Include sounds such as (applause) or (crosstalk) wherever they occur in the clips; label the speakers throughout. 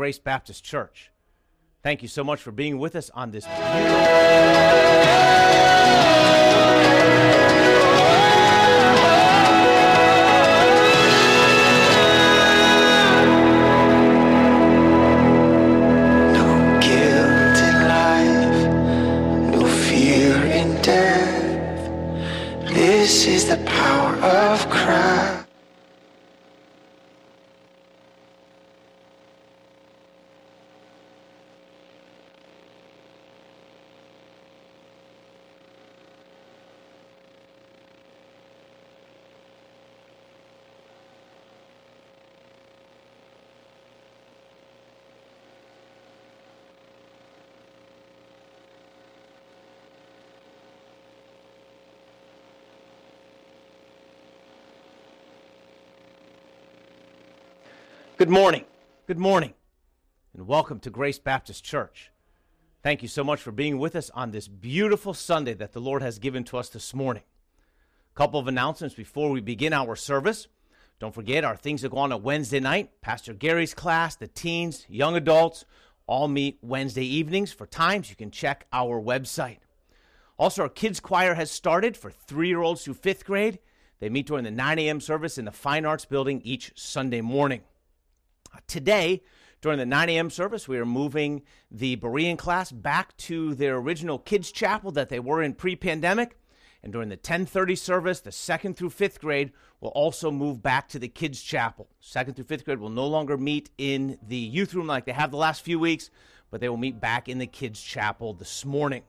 Speaker 1: Grace Baptist Church. Thank you so much for being with us on this
Speaker 2: No guilt in life, no fear in death. This is the power of Christ.
Speaker 1: Good morning. Good morning. And welcome to Grace Baptist Church. Thank you so much for being with us on this beautiful Sunday that the Lord has given to us this morning. A couple of announcements before we begin our service. Don't forget our things that go on at Wednesday night. Pastor Gary's class, the teens, young adults, all meet Wednesday evenings. For times, you can check our website. Also, our kids' choir has started for three year olds through fifth grade. They meet during the 9 a.m. service in the Fine Arts Building each Sunday morning. Today, during the 9 a.m. service, we are moving the Berean class back to their original kids' chapel that they were in pre-pandemic. And during the 10:30 service, the second through fifth grade will also move back to the kids' chapel. Second through fifth grade will no longer meet in the youth room like they have the last few weeks, but they will meet back in the kids' chapel this morning.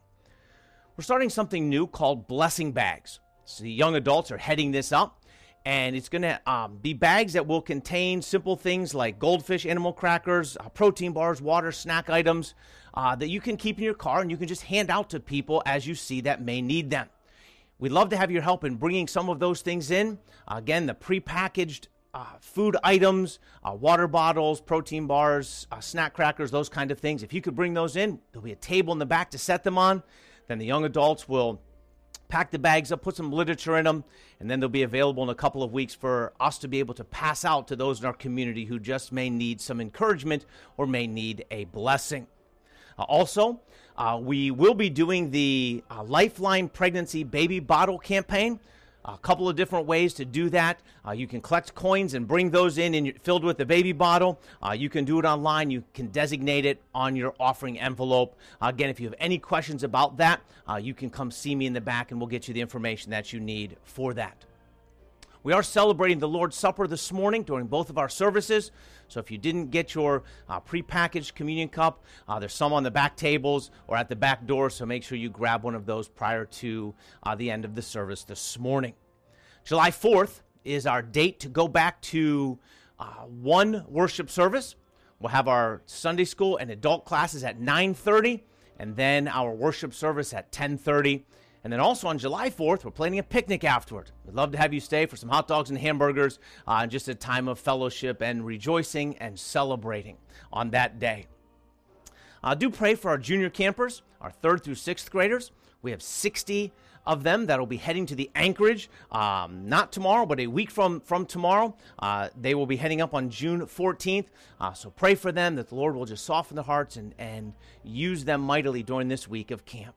Speaker 1: We're starting something new called blessing bags. So the young adults are heading this up, and it's going to um, be bags that will contain simple things like goldfish, animal crackers, uh, protein bars, water, snack items uh, that you can keep in your car and you can just hand out to people as you see that may need them. We'd love to have your help in bringing some of those things in. Again, the prepackaged uh, food items, uh, water bottles, protein bars, uh, snack crackers, those kind of things. If you could bring those in, there'll be a table in the back to set them on. Then the young adults will pack the bags up, put some literature in them, and then they'll be available in a couple of weeks for us to be able to pass out to those in our community who just may need some encouragement or may need a blessing. Uh, also, uh, we will be doing the uh, Lifeline Pregnancy Baby Bottle campaign. A couple of different ways to do that. Uh, you can collect coins and bring those in, in filled with the baby bottle. Uh, you can do it online. You can designate it on your offering envelope. Uh, again, if you have any questions about that, uh, you can come see me in the back and we'll get you the information that you need for that. We are celebrating the Lord's Supper this morning during both of our services. So if you didn't get your uh, prepackaged communion cup, uh, there's some on the back tables or at the back door. So make sure you grab one of those prior to uh, the end of the service this morning. July 4th is our date to go back to uh, one worship service. We'll have our Sunday school and adult classes at 9:30, and then our worship service at 10:30. And then also on July 4th, we're planning a picnic afterward. We'd love to have you stay for some hot dogs and hamburgers, uh, just a time of fellowship and rejoicing and celebrating on that day. Uh, do pray for our junior campers, our third through sixth graders. We have 60 of them that will be heading to the Anchorage, um, not tomorrow, but a week from, from tomorrow. Uh, they will be heading up on June 14th. Uh, so pray for them that the Lord will just soften their hearts and, and use them mightily during this week of camp.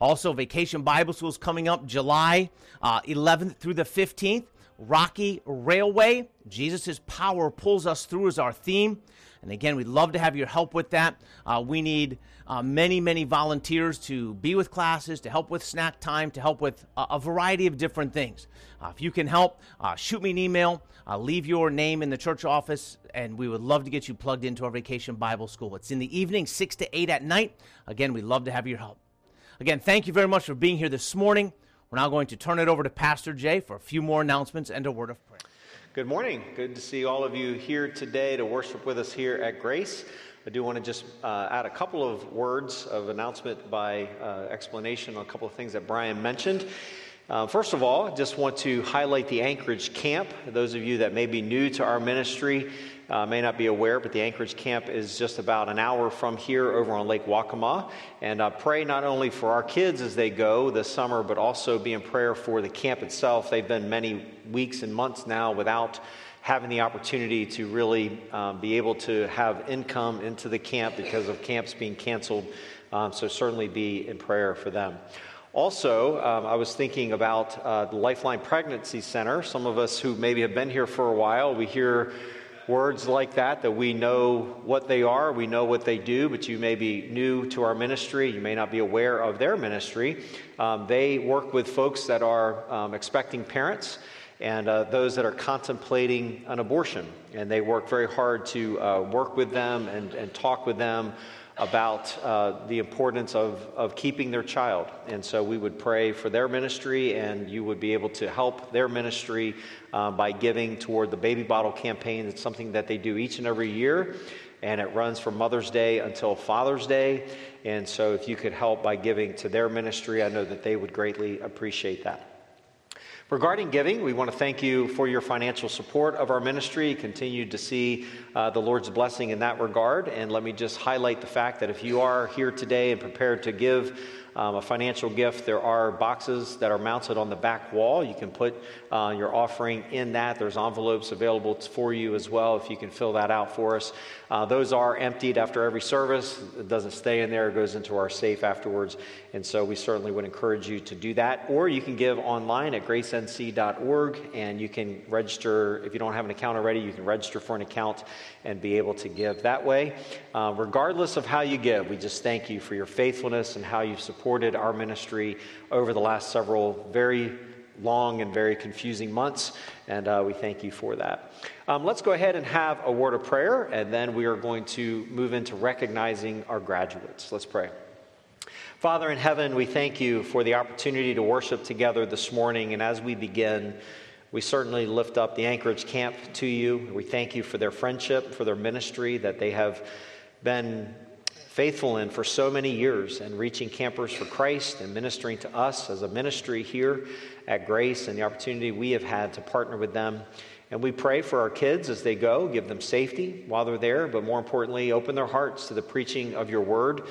Speaker 1: Also, Vacation Bible School is coming up July uh, 11th through the 15th. Rocky Railway, Jesus' power pulls us through is our theme. And again, we'd love to have your help with that. Uh, we need uh, many, many volunteers to be with classes, to help with snack time, to help with a, a variety of different things. Uh, if you can help, uh, shoot me an email, uh, leave your name in the church office, and we would love to get you plugged into our Vacation Bible School. It's in the evening, 6 to 8 at night. Again, we'd love to have your help. Again, thank you very much for being here this morning. We're now going to turn it over to Pastor Jay for a few more announcements and a word of prayer.
Speaker 3: Good morning. Good to see all of you here today to worship with us here at Grace. I do want to just uh, add a couple of words of announcement by uh, explanation on a couple of things that Brian mentioned. Uh, first of all, I just want to highlight the Anchorage camp. Those of you that may be new to our ministry, uh, may not be aware, but the Anchorage camp is just about an hour from here over on Lake Waccamaw. And uh, pray not only for our kids as they go this summer, but also be in prayer for the camp itself. They've been many weeks and months now without having the opportunity to really um, be able to have income into the camp because of camps being canceled. Um, so certainly be in prayer for them. Also, um, I was thinking about uh, the Lifeline Pregnancy Center. Some of us who maybe have been here for a while, we hear words like that, that we know what they are, we know what they do, but you may be new to our ministry, you may not be aware of their ministry. Um, they work with folks that are um, expecting parents and uh, those that are contemplating an abortion. And they work very hard to uh, work with them and, and talk with them about uh, the importance of, of keeping their child. And so we would pray for their ministry, and you would be able to help their ministry uh, by giving toward the baby bottle campaign. It's something that they do each and every year, and it runs from Mother's Day until Father's Day. And so if you could help by giving to their ministry, I know that they would greatly appreciate that. Regarding giving, we want to thank you for your financial support of our ministry. Continue to see uh, the Lord's blessing in that regard. And let me just highlight the fact that if you are here today and prepared to give um, a financial gift, there are boxes that are mounted on the back wall. You can put uh, your offering in that. There's envelopes available for you as well if you can fill that out for us. Uh, those are emptied after every service. It doesn't stay in there, it goes into our safe afterwards. And so we certainly would encourage you to do that. Or you can give online at gracenc.org and you can register. If you don't have an account already, you can register for an account and be able to give that way. Uh, regardless of how you give, we just thank you for your faithfulness and how you've supported our ministry over the last several very long and very confusing months, and uh, we thank you for that. Um, let's go ahead and have a word of prayer, and then we are going to move into recognizing our graduates. Let's pray. Father in heaven, we thank you for the opportunity to worship together this morning, and as we begin, we certainly lift up the Anchorage camp to you. We thank you for their friendship, for their ministry that they have been faithful in for so many years and reaching campers for Christ and ministering to us as a ministry here at Grace and the opportunity we have had to partner with them. And we pray for our kids as they go, give them safety while they're there, but more importantly, open their hearts to the preaching of your word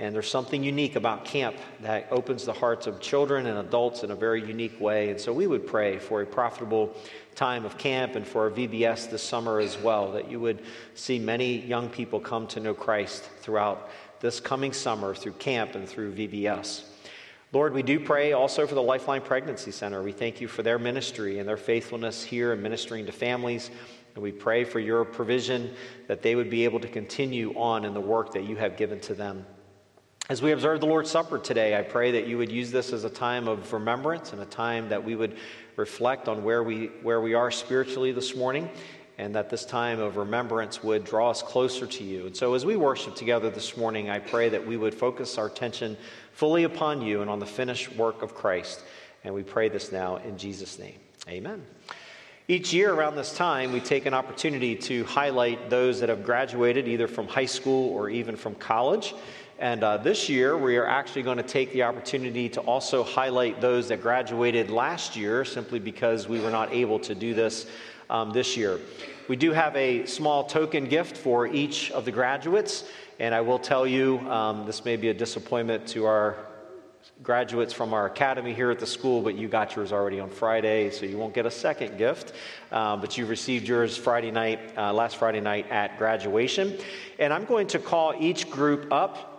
Speaker 3: And there's something unique about camp that opens the hearts of children and adults in a very unique way. And so we would pray for a profitable time of camp and for our VBS this summer as well, that you would see many young people come to know Christ throughout this coming summer through camp and through VBS. Lord, we do pray also for the Lifeline Pregnancy Center. We thank you for their ministry and their faithfulness here in ministering to families. And we pray for your provision that they would be able to continue on in the work that you have given to them. As we observe the Lord's Supper today, I pray that you would use this as a time of remembrance and a time that we would reflect on where we, where we are spiritually this morning, and that this time of remembrance would draw us closer to you. And so, as we worship together this morning, I pray that we would focus our attention fully upon you and on the finished work of Christ. And we pray this now in Jesus' name. Amen. Each year around this time, we take an opportunity to highlight those that have graduated either from high school or even from college. And uh, this year, we are actually going to take the opportunity to also highlight those that graduated last year, simply because we were not able to do this um, this year. We do have a small token gift for each of the graduates, and I will tell you um, this may be a disappointment to our graduates from our academy here at the school, but you got yours already on Friday, so you won't get a second gift. Uh, but you received yours Friday night, uh, last Friday night at graduation. And I'm going to call each group up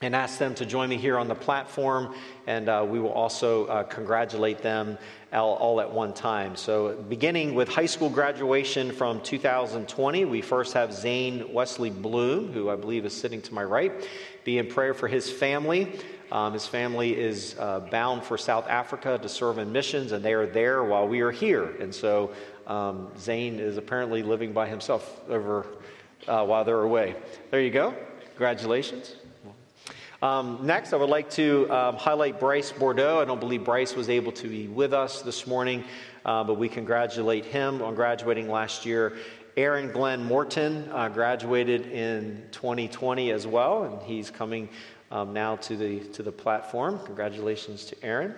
Speaker 3: and ask them to join me here on the platform, and uh, we will also uh, congratulate them all, all, at one time. So, beginning with high school graduation from 2020, we first have Zane Wesley Bloom, who I believe is sitting to my right. Be in prayer for his family. Um, his family is uh, bound for South Africa to serve in missions, and they are there while we are here. And so, um, Zane is apparently living by himself over uh, while they're away. There you go. Congratulations. Um, next, I would like to um, highlight Bryce Bordeaux. I don't believe Bryce was able to be with us this morning, uh, but we congratulate him on graduating last year. Aaron Glenn Morton uh, graduated in 2020 as well, and he's coming um, now to the, to the platform. Congratulations to Aaron.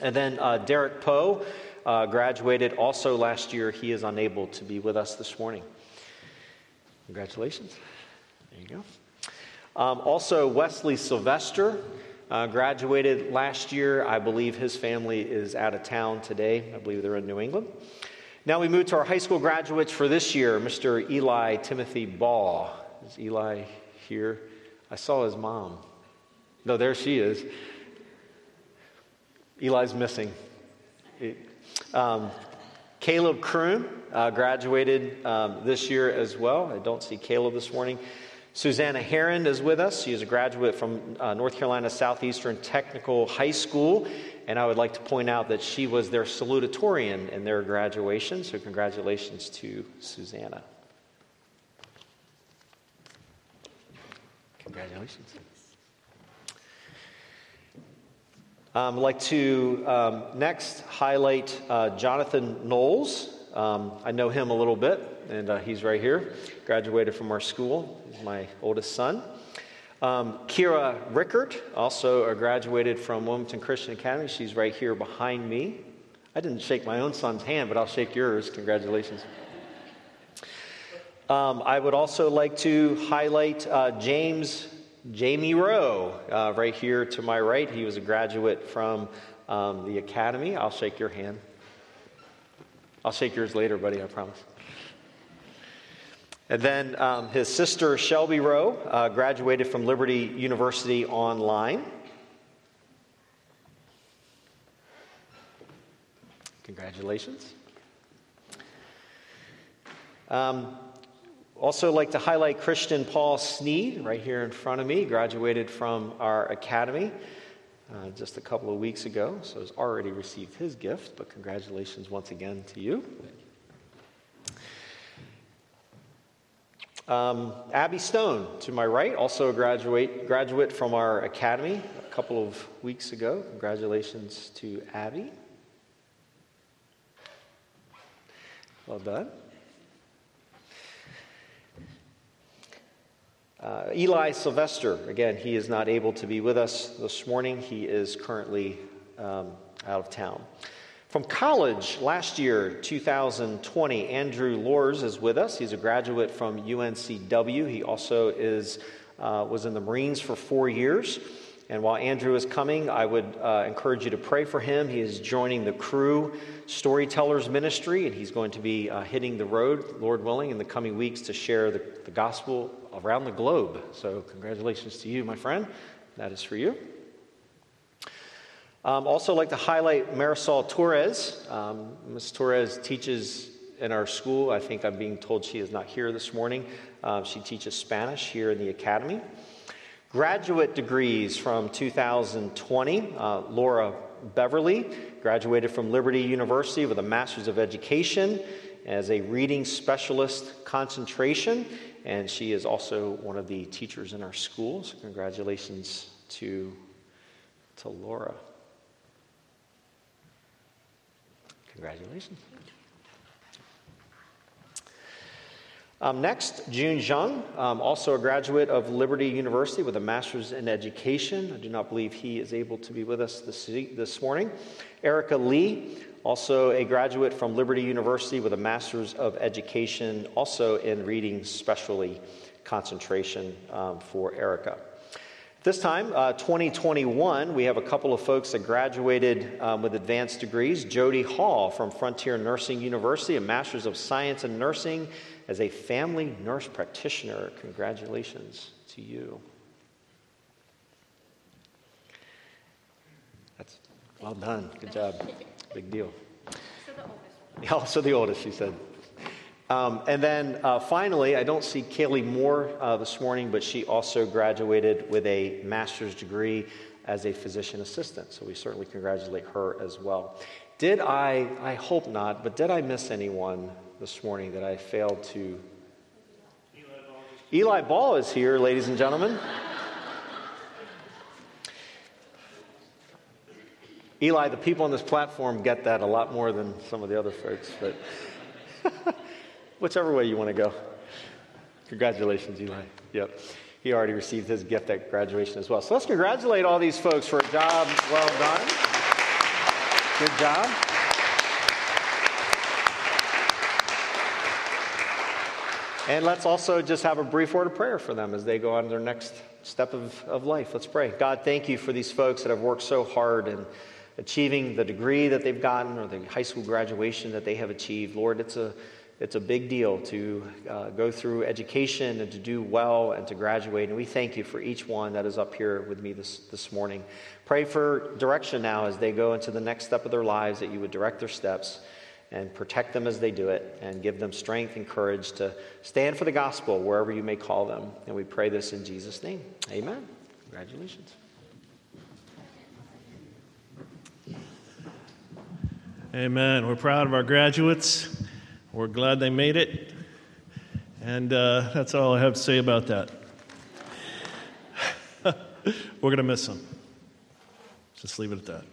Speaker 3: And then uh, Derek Poe uh, graduated also last year. He is unable to be with us this morning. Congratulations. There you go. Um, also, Wesley Sylvester uh, graduated last year. I believe his family is out of town today. I believe they're in New England. Now we move to our high school graduates for this year, Mr. Eli Timothy Ball. Is Eli here? I saw his mom. No, there she is. Eli's missing. Um, Caleb Kroon uh, graduated um, this year as well. I don't see Caleb this morning. Susanna Heron is with us. She is a graduate from uh, North Carolina Southeastern Technical High School. And I would like to point out that she was their salutatorian in their graduation. So, congratulations to Susanna. Congratulations. Um, I'd like to um, next highlight uh, Jonathan Knowles. Um, I know him a little bit, and uh, he's right here. Graduated from our school. He's my oldest son. Um, Kira Rickert, also graduated from Wilmington Christian Academy. She's right here behind me. I didn't shake my own son's hand, but I'll shake yours. Congratulations. Um, I would also like to highlight uh, James Jamie Rowe, uh, right here to my right. He was a graduate from um, the academy. I'll shake your hand. I'll shake yours later, buddy, I promise. And then um, his sister, Shelby Rowe, uh, graduated from Liberty University online. Congratulations. Um, also, like to highlight Christian Paul Sneed right here in front of me, graduated from our academy uh, just a couple of weeks ago, so has already received his gift, but congratulations once again to you. Um, Abby Stone, to my right, also a graduate, graduate from our academy a couple of weeks ago. Congratulations to Abby. Well done. Uh, Eli Sylvester, again, he is not able to be with us this morning. He is currently um, out of town. From college last year, 2020, Andrew Lors is with us. He's a graduate from UNCW. He also is uh, was in the Marines for four years. And while Andrew is coming, I would uh, encourage you to pray for him. He is joining the Crew Storytellers Ministry, and he's going to be uh, hitting the road, Lord willing, in the coming weeks to share the, the gospel around the globe. So, congratulations to you, my friend. That is for you. Um, also, like to highlight Marisol Torres. Um, Ms. Torres teaches in our school. I think I'm being told she is not here this morning. Uh, she teaches Spanish here in the academy. Graduate degrees from 2020 uh, Laura Beverly graduated from Liberty University with a Master's of Education as a reading specialist concentration, and she is also one of the teachers in our school. So, congratulations to, to Laura. Congratulations. Um, next, June Zhang, um, also a graduate of Liberty University with a master's in education. I do not believe he is able to be with us this, this morning. Erica Lee, also a graduate from Liberty University with a master's of education, also in reading specially concentration um, for Erica. This time, uh, 2021, we have a couple of folks that graduated um, with advanced degrees. Jody Hall from Frontier Nursing University, a Master's of Science in Nursing as a family nurse practitioner. Congratulations to you. That's well done. Good job. Big deal. Also (laughs) the oldest, she said. Um, and then uh, finally, I don't see Kaylee Moore uh, this morning, but she also graduated with a master's degree as a physician assistant. So we certainly congratulate her as well. Did I, I hope not, but did I miss anyone this morning that I failed to? Eli Ball is here, ladies and gentlemen. Eli, the people on this platform get that a lot more than some of the other folks, but. (laughs) whichever way you want to go. Congratulations, Eli. Yep. He already received his gift at graduation as well. So let's congratulate all these folks for a job well done. Good job. And let's also just have a brief word of prayer for them as they go on their next step of, of life. Let's pray. God, thank you for these folks that have worked so hard in achieving the degree that they've gotten or the high school graduation that they have achieved. Lord, it's a it's a big deal to uh, go through education and to do well and to graduate. And we thank you for each one that is up here with me this, this morning. Pray for direction now as they go into the next step of their lives, that you would direct their steps and protect them as they do it and give them strength and courage to stand for the gospel wherever you may call them. And we pray this in Jesus' name. Amen. Congratulations.
Speaker 4: Amen. We're proud of our graduates. We're glad they made it. And uh, that's all I have to say about that. (laughs) We're going to miss them. Just leave it at that.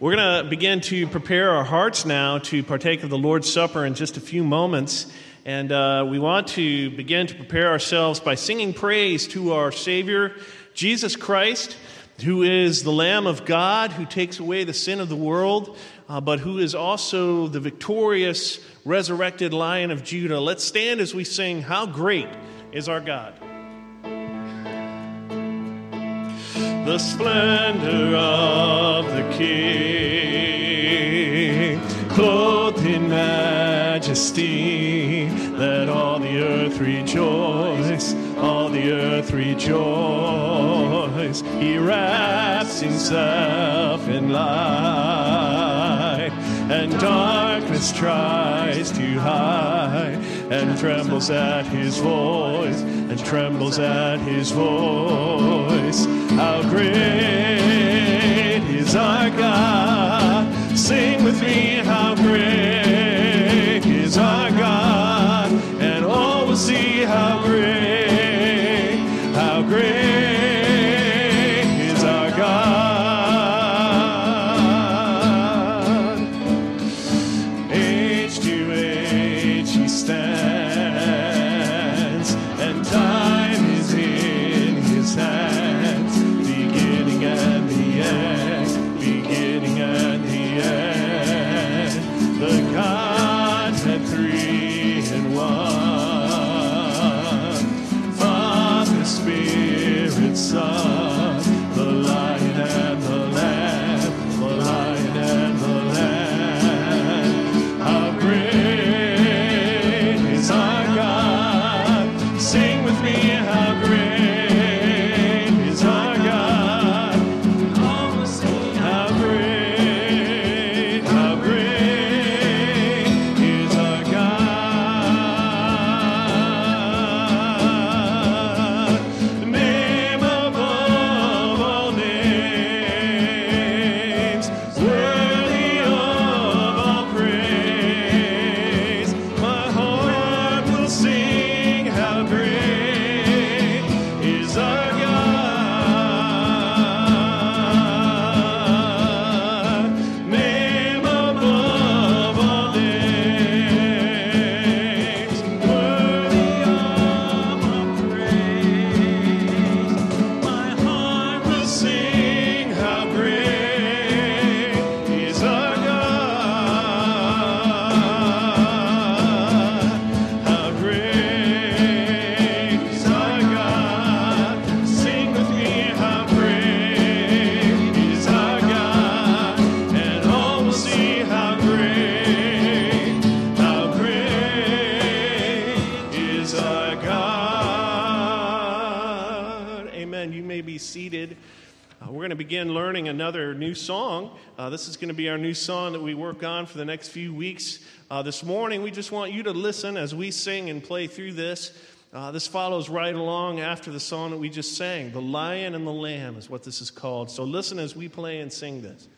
Speaker 4: We're going to begin to prepare our hearts now to partake of the Lord's Supper in just a few moments. And uh, we want to begin to prepare ourselves by singing praise to our Savior, Jesus Christ, who is the Lamb of God who takes away the sin of the world uh, but who is also the victorious, resurrected Lion of Judah. Let's stand as we sing, How Great is Our God. The splendor of the King, clothed in majesty, let all the earth rejoice, all the earth rejoice. He wraps himself in light and darkness tries to hide and trembles at his voice and trembles at his voice. How great is our god? Sing with me how great learning another new song. Uh, this is going to be our new song that we work on for the next few weeks. Uh, this morning, we just want you to listen as we sing and play through this. Uh, this follows right along after the song that we just sang. The Lion and the Lamb is what this is called. So listen as we play and sing this.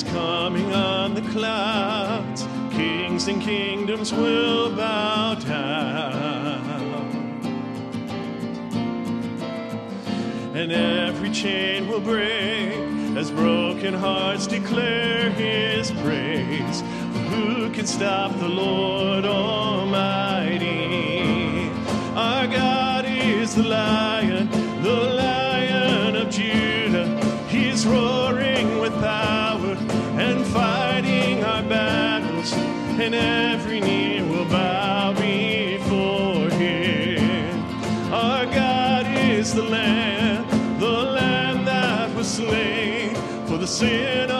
Speaker 4: He's coming on the clouds. Kings and kingdoms will bow down. And every chain will break as broken hearts declare his praise. Who can stop the Lord Almighty? Our God is the lion, the lion of Judah. He's roaring and every knee will bow before him. Our God is the Lamb, the Lamb that was slain for the sin of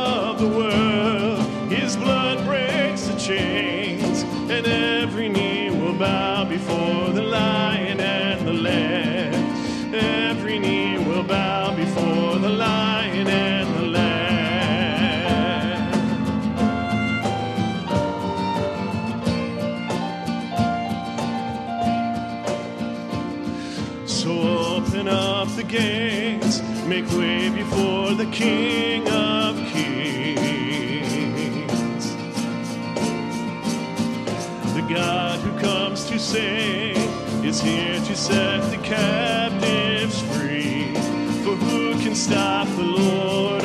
Speaker 4: the King of Kings. The God who comes to save is here to set the captives free. For who can stop the Lord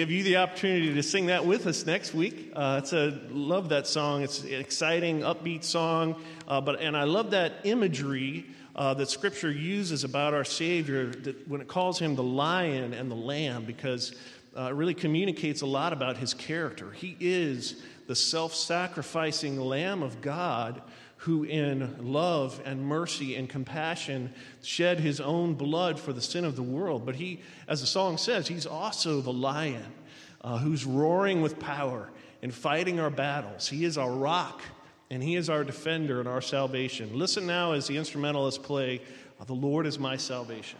Speaker 4: Give you the opportunity to sing that with us next week. Uh, it's a love that song. It's an exciting, upbeat song. Uh, but and I love that imagery uh, that Scripture uses about our Savior that when it calls him the lion and the lamb, because uh, it really communicates a lot about his character. He is the self-sacrificing Lamb of God who in love and mercy and compassion shed his own blood for the sin of the world. But he, as the song says, he's also the lion uh, who's roaring with power and fighting our battles. He is our rock and He is our defender and our salvation. Listen now as the instrumentalists play, The Lord is my salvation.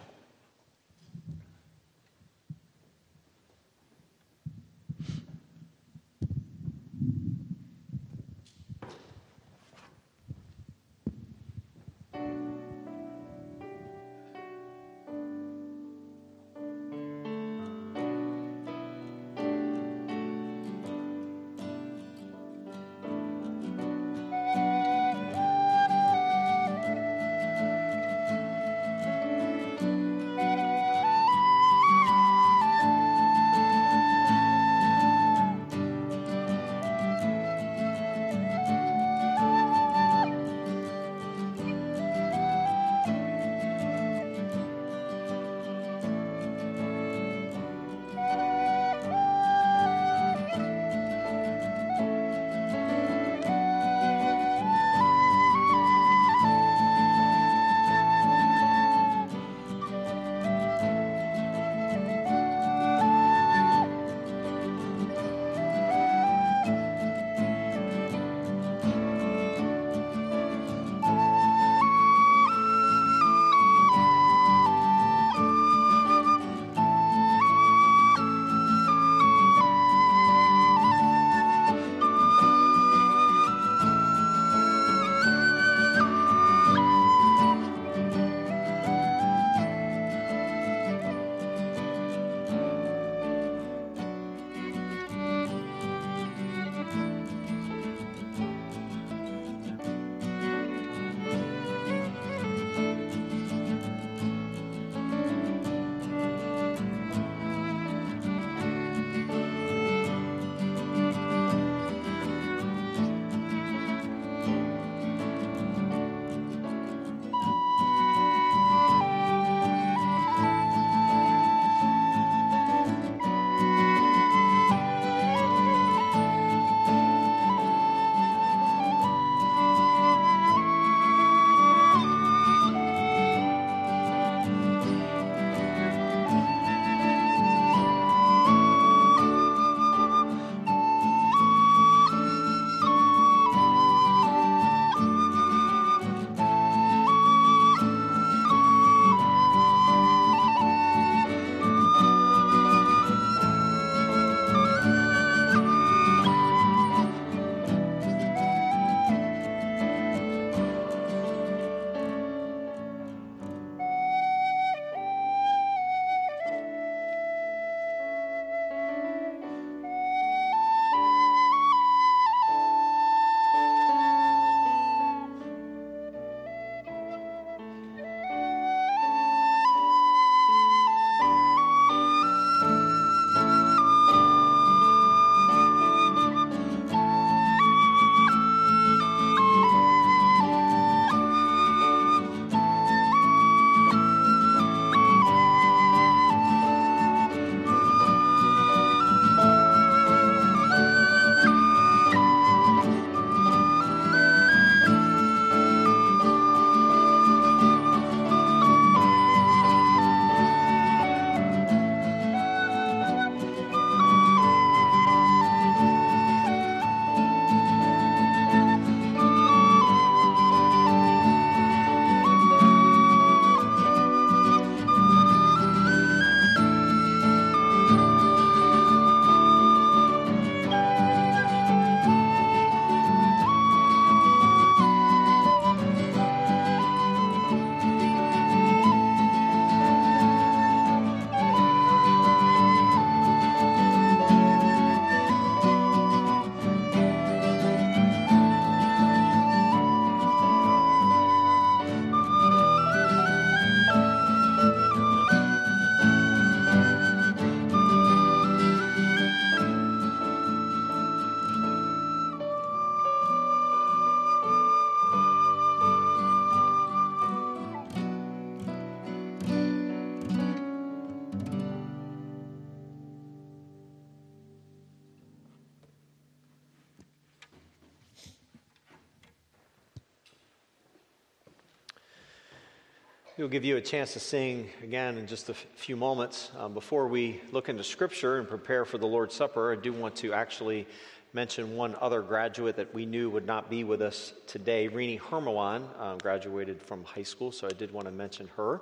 Speaker 3: We'll give you a chance to sing again in just a f- few moments. Um, before we look into Scripture and prepare for the Lord's Supper, I do want to actually mention one other graduate that we knew would not be with us today. Rini Hermawan um, graduated from high school, so I did want to mention her.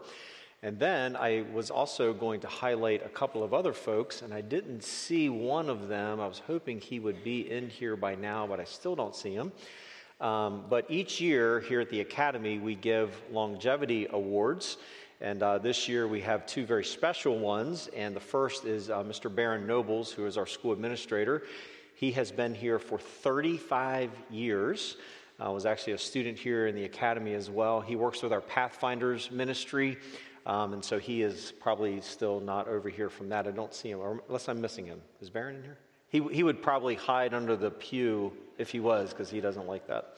Speaker 3: And then I was also going to highlight a couple of other folks, and I didn't see one of them. I was hoping he would be in here by now, but I still don't see him. Um, but each year here at the Academy, we give longevity awards. And uh, this year we have two very special ones. And the first is uh, Mr. Baron Nobles, who is our school administrator. He has been here for 35 years. Uh, was actually a student here in the academy as well. He works with our Pathfinders ministry. Um, and so he is probably still not over here from that. I don't see him, unless I'm missing him. Is Baron in here? He, he would probably hide under the pew if he was, because he doesn't like that.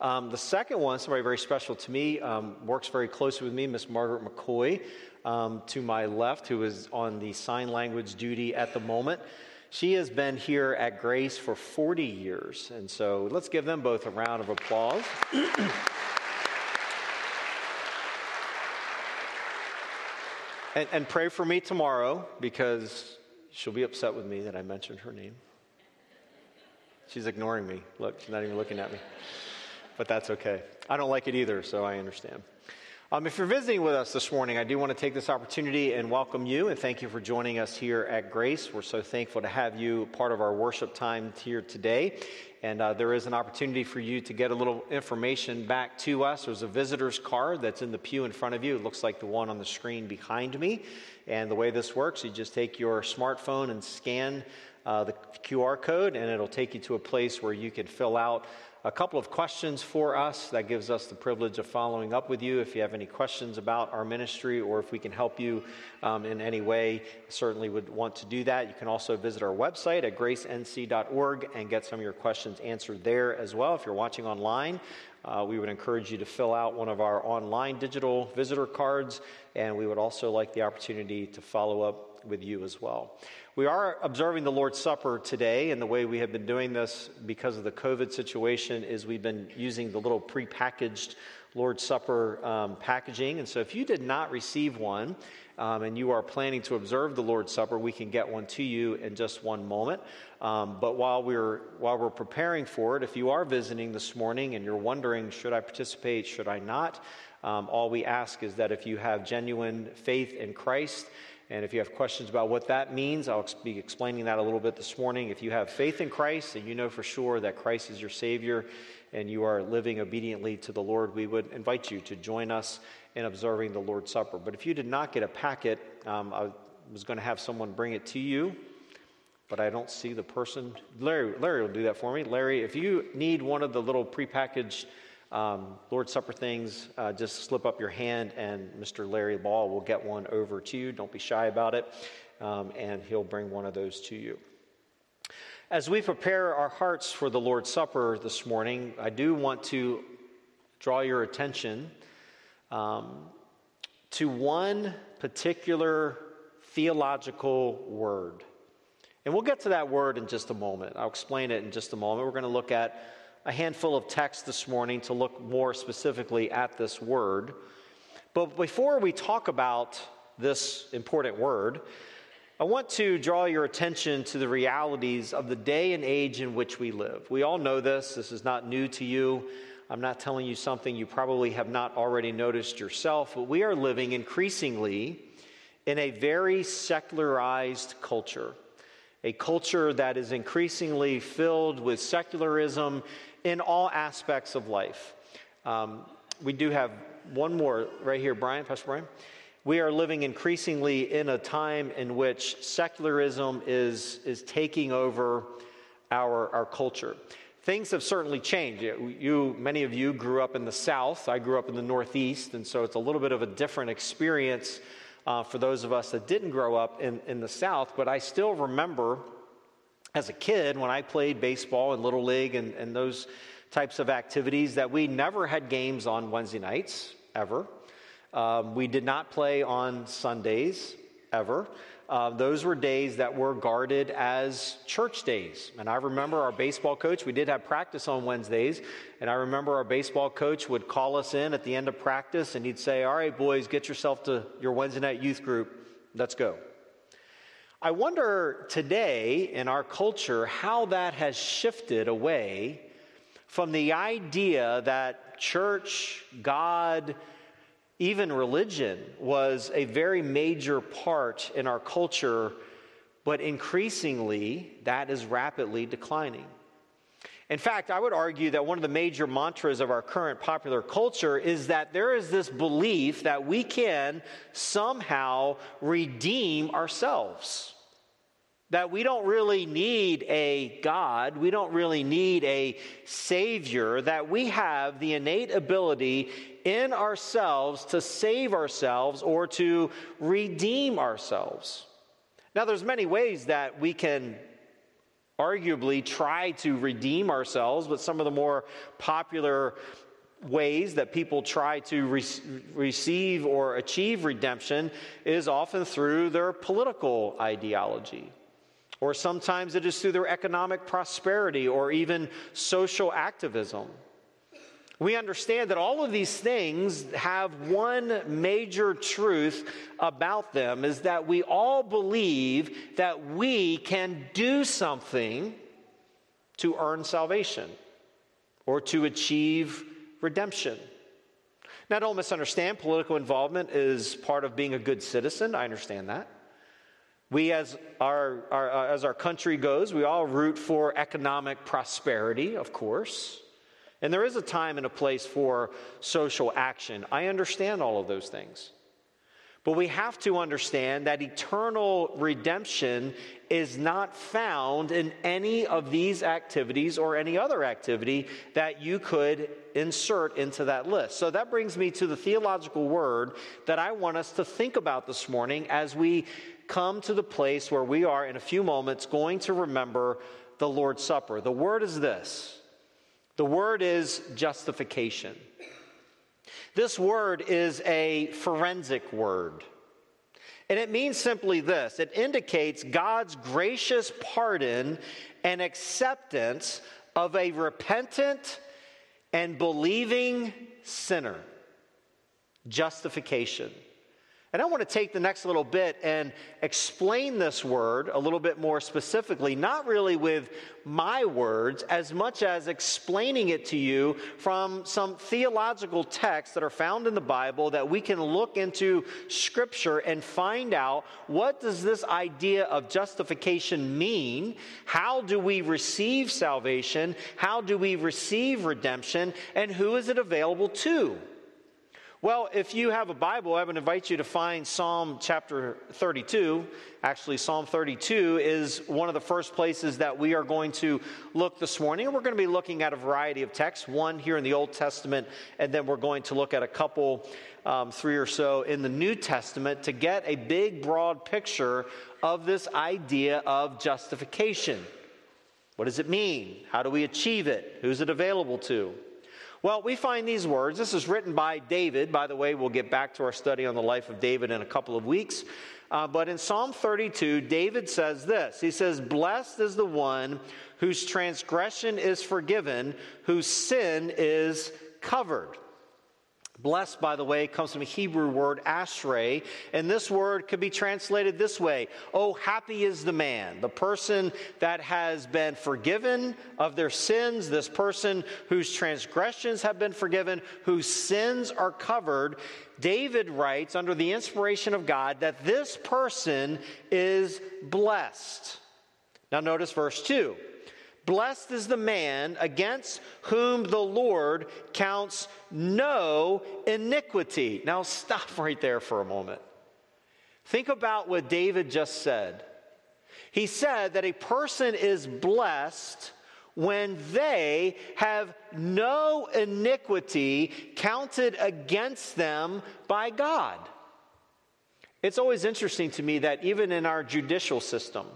Speaker 3: Um, the second one, somebody very special to me, um, works very closely with me, Miss Margaret McCoy, um, to my left, who is on the sign language duty at the moment. She has been here at Grace for 40 years. And so let's give them both a round of applause. (clears throat) and, and pray for me tomorrow because she'll be upset with me that I mentioned her name. She's ignoring me. Look, she's not even looking at me. But that's okay. I don't like it either, so I understand. Um, if you're visiting with us this morning, I do want to take this opportunity and welcome you and thank you for joining us here at Grace. We're so thankful to have you part of our worship time here today. And uh, there is an opportunity for you to get a little information back to us. There's a visitor's card that's in the pew in front of you. It looks like the one on the screen behind me. And the way this works, you just take your smartphone and scan uh, the QR code, and it'll take you to a place where you can fill out a couple of questions for us. That gives us the privilege of following up with you. If you have any questions about our ministry or if we can help you um, in any way, certainly would want to do that. You can also visit our website at gracenc.org and get some of your questions answered there as well. If you're watching online, uh, we would encourage you to fill out one of our online digital visitor cards, and we would also like the opportunity to follow up with you as well. We are observing the Lord's Supper today, and the way we have been doing this because of the COVID situation is we've been using the little prepackaged Lord's Supper um, packaging. And so if you did not receive one, um, and you are planning to observe the Lord's Supper, we can get one to you in just one moment. Um, but while we're while we're preparing for it, if you are visiting this morning and you're wondering, should I participate? Should I not? Um, all we ask is that if you have genuine faith in Christ and if you have questions about what that means, I'll be explaining that a little bit this morning. If you have faith in Christ and you know for sure that Christ is your Savior and you are living obediently to the Lord, we would invite you to join us in observing the Lord's Supper. But if you did not get a packet, um, I was going to have someone bring it to you, but I don't see the person. Larry, Larry will do that for me. Larry, if you need one of the little prepackaged um, Lord's Supper things, uh, just slip up your hand and Mr. Larry Ball will get one over to you. Don't be shy about it, um, and he'll bring one of those to you. As we prepare our hearts for the Lord's Supper this morning, I do want to draw your attention um, to one particular theological word. And we'll get to that word in just a moment. I'll explain it in just a moment. We're going to look at a handful of texts this morning to look more specifically at this word. But before we talk about this important word, I want to draw your attention to the realities of the day and age in which we live. We all know this, this is not new to you. I'm not telling you something you probably have not already noticed yourself, but we are living increasingly in a very secularized culture, a culture that is increasingly filled with secularism in all aspects of life. Um, we do have one more right here, Brian, Pastor Brian. We are living increasingly in a time in which secularism is, is taking over our, our culture. Things have certainly changed. You, many of you grew up in the South. I grew up in the Northeast, and so it's a little bit of a different experience uh, for those of us that didn't grow up in, in the South. But I still remember as a kid when I played baseball and Little League and, and those types of activities that we never had games on Wednesday nights, ever. Um, we did not play on Sundays, ever. Uh, those were days that were guarded as church days. And I remember our baseball coach, we did have practice on Wednesdays, and I remember our baseball coach would call us in at the end of practice and he'd say, All right, boys, get yourself to your Wednesday night youth group. Let's go. I wonder today in our culture how that has shifted away from the idea that church, God, even religion was a very major part in our culture, but increasingly that is rapidly declining. In fact, I would argue that one of the major mantras of our current popular culture is that there is this belief that we can somehow redeem ourselves. That we don't really need a God, we don't really need a Savior, that we have the innate ability in ourselves to save ourselves or to redeem ourselves. Now, there's many ways that we can arguably try to redeem ourselves, but some of the more popular ways that people try to re- receive or achieve redemption is often through their political ideology. Or sometimes it is through their economic prosperity or even social activism. We understand that all of these things have one major truth about them is that we all believe that we can do something to earn salvation or to achieve redemption. Now, don't misunderstand, political involvement is part of being a good citizen. I understand that. We, as our, our uh, as our country goes, we all root for economic prosperity, of course. And there is a time and a place for social action. I understand all of those things. But we have to understand that eternal redemption is not found in any of these activities or any other activity that you could insert into that list. So that brings me to the theological word that I want us to think about this morning as we come to the place where we are in a few moments going to remember the Lord's Supper. The word is this the word is justification. This word is a forensic word. And it means simply this it indicates God's gracious pardon and acceptance of a repentant and believing sinner. Justification. And I want to take the next little bit and explain this word a little bit more specifically, not really with my words, as much as explaining it to you from some theological texts that are found in the Bible that we can look into Scripture and find out what does this idea of justification mean? How do we receive salvation? How do we receive redemption? And who is it available to? Well, if you have a Bible, I would invite you to find Psalm chapter 32. Actually, Psalm 32 is one of the first places that we are going to look this morning. We're going to be looking at a variety of texts, one here in the Old Testament, and then we're going to look at a couple, um, three or so in the New Testament to get a big, broad picture of this idea of justification. What does it mean? How do we achieve it? Who's it available to? Well, we find these words. This is written by David. By the way, we'll get back to our study on the life of David in a couple of weeks. Uh, but in Psalm 32, David says this He says, Blessed is the one whose transgression is forgiven, whose sin is covered. Blessed, by the way, comes from a Hebrew word, ashrei, and this word could be translated this way Oh, happy is the man, the person that has been forgiven of their sins, this person whose transgressions have been forgiven, whose sins are covered. David writes, under the inspiration of God, that this person is blessed. Now, notice verse 2. Blessed is the man against whom the Lord counts no iniquity. Now, stop (laughs) right there for a moment. Think about what David just said. He said that a person is blessed when they have no iniquity counted against them by God. It's always interesting to me that even in our judicial system,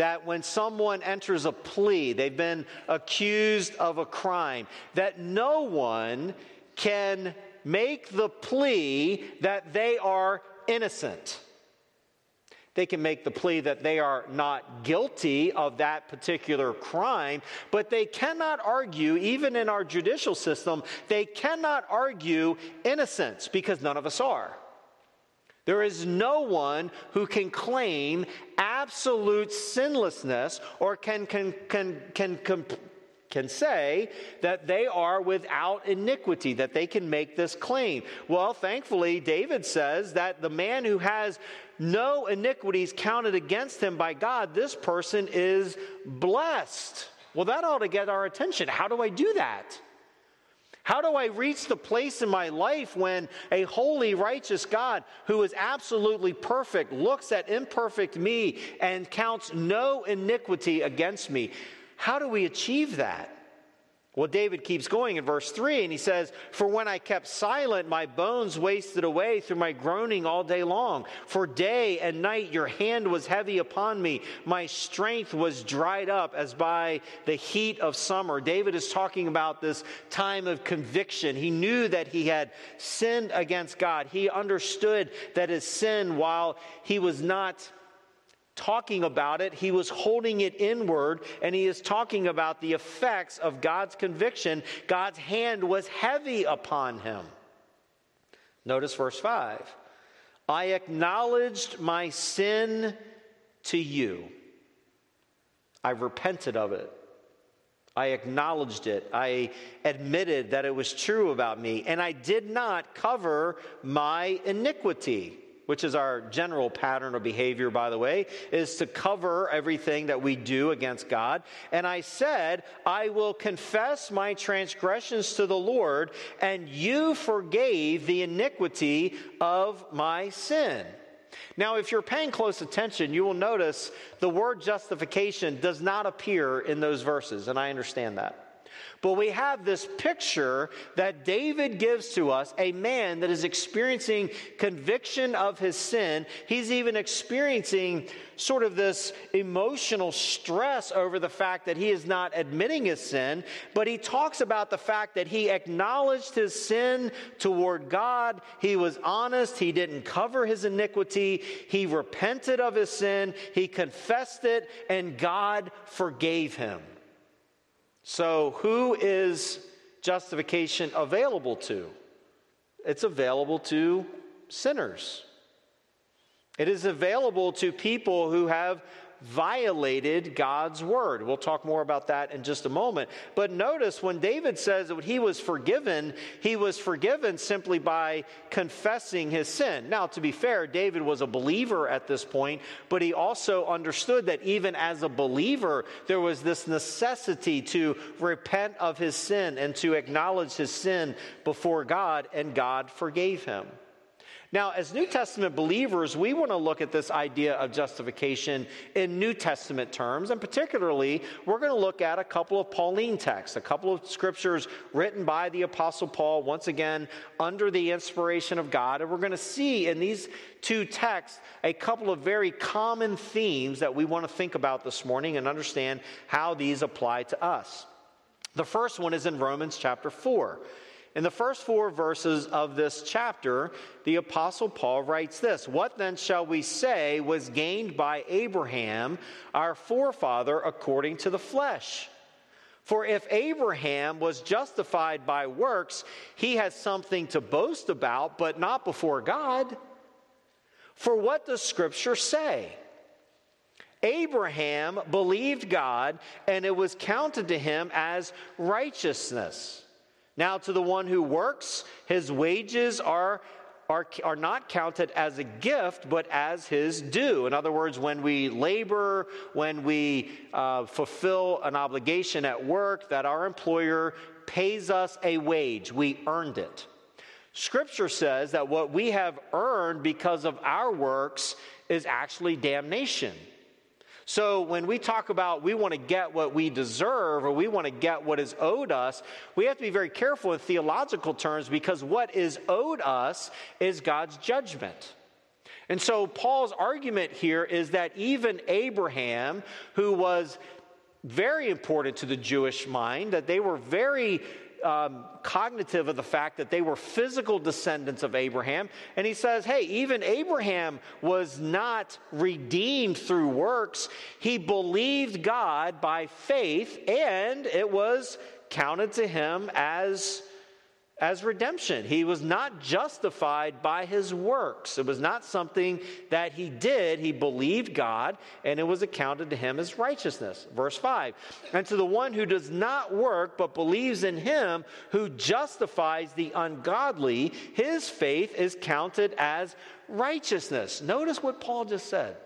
Speaker 3: that when someone enters a plea, they've been accused of a crime, that no one can make the plea that they are innocent. They can make the plea that they are not guilty of that particular crime, but they cannot argue, even in our judicial system, they cannot argue innocence because none of us are. There is no one who can claim absolute sinlessness or can, can, can, can, can, can say that they are without iniquity, that they can make this claim. Well, thankfully, David says that the man who has no iniquities counted against him by God, this person is blessed. Well, that ought to get our attention. How do I do that? How do I reach the place in my life when a holy, righteous God who is absolutely perfect looks at imperfect me and counts no iniquity against me? How do we achieve that? Well, David keeps going in verse 3, and he says, For when I kept silent, my bones wasted away through my groaning all day long. For day and night your hand was heavy upon me. My strength was dried up as by the heat of summer. David is talking about this time of conviction. He knew that he had sinned against God. He understood that his sin, while he was not talking about it, he was holding it inward, and he is talking about the effects of God's conviction. God's hand was heavy upon him. Notice verse 5 I acknowledged my sin to you, I repented of it. I acknowledged it. I admitted that it was true about me, and I did not cover my iniquity which is our general pattern of behavior, by the way, is to cover everything that we do against God. And I said, I will confess my transgressions to the Lord, and you forgave the iniquity of my sin. Now, if you're paying close attention, you will notice the word justification does not appear in those verses, and I understand that. But we have this picture that David gives to us a man that is experiencing conviction of his sin. He's even experiencing sort of this emotional stress over the fact that he is not admitting his sin, but he talks about the fact that he acknowledged his sin toward God. He was honest. He didn't cover his iniquity. He repented of his sin. He confessed it, and God forgave him. So, who is justification available to? It's available to sinners. It is available to people who have violated God's word. We'll talk more about that in just a moment. But notice when David says that he was forgiven, he was forgiven simply by confessing his sin. Now, to be fair, David was a believer at this point, but he also understood that even as a believer, there was this necessity to repent of his sin and to acknowledge his sin before God, and God forgave him. Now, as New Testament believers, we want to look at this idea of justification in New Testament terms, and particularly, we're going to look at a couple of Pauline texts, a couple of scriptures written by the Apostle Paul, once again, under the inspiration of God. And we're going to see in these two texts a couple of very common themes that we want to think about this morning and understand how these apply to us. The first one is in Romans chapter 4. In the first four verses of this chapter, the Apostle Paul writes this What then shall we say was gained by Abraham, our forefather, according to the flesh? For if Abraham was justified by works, he has something to boast about, but not before God. For what does Scripture say? Abraham believed God, and it was counted to him as righteousness. Now, to the one who works, his wages are, are, are not counted as a gift, but as his due. In other words, when we labor, when we uh, fulfill an obligation at work, that our employer pays us a wage, we earned it. Scripture says that what we have earned because of our works is actually damnation. So when we talk about we want to get what we deserve or we want to get what is owed us, we have to be very careful in theological terms because what is owed us is God's judgment. And so Paul's argument here is that even Abraham, who was very important to the Jewish mind, that they were very um, cognitive of the fact that they were physical descendants of Abraham. And he says, hey, even Abraham was not redeemed through works. He believed God by faith, and it was counted to him as as redemption. He was not justified by his works. It was not something that he did. He believed God, and it was accounted to him as righteousness. Verse 5 And to the one who does not work, but believes in him who justifies the ungodly, his faith is counted as righteousness. Notice what Paul just said.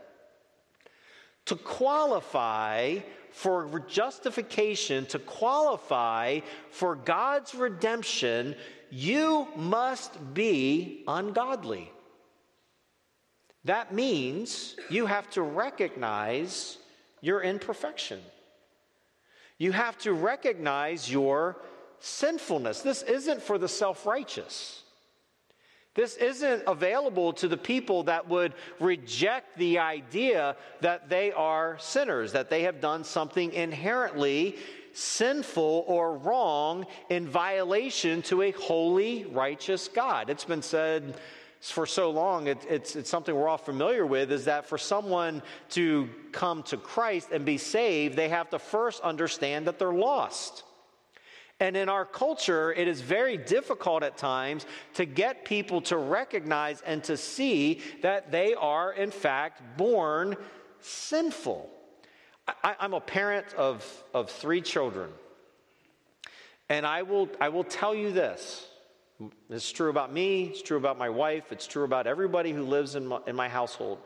Speaker 3: To qualify for justification, to qualify for God's redemption, you must be ungodly. That means you have to recognize your imperfection. You have to recognize your sinfulness. This isn't for the self righteous. This isn't available to the people that would reject the idea that they are sinners, that they have done something inherently sinful or wrong in violation to a holy, righteous God. It's been said for so long, it, it's, it's something we're all familiar with, is that for someone to come to Christ and be saved, they have to first understand that they're lost. And in our culture, it is very difficult at times to get people to recognize and to see that they are, in fact, born sinful. I, am a parent of, of three children. And I will, I will tell you this. It's true about me, it's true about my wife, it's true about everybody who lives in my, in my household.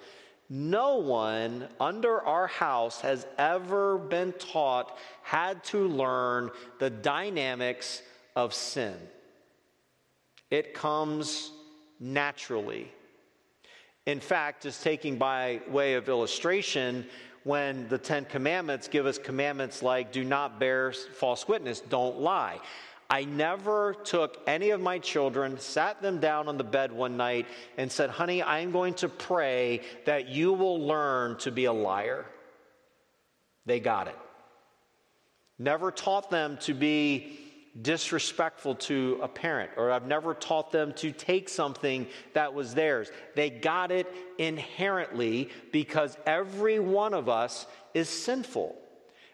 Speaker 3: No one under our house has ever been taught, had to learn the dynamics of sin. It comes naturally. In fact, just taking by way of illustration, when the Ten Commandments give us commandments like do not bear false witness, don't lie. I never took any of my children, sat them down on the bed one night, and said, Honey, I'm going to pray that you will learn to be a liar. They got it. Never taught them to be disrespectful to a parent, or I've never taught them to take something that was theirs. They got it inherently because every one of us is sinful.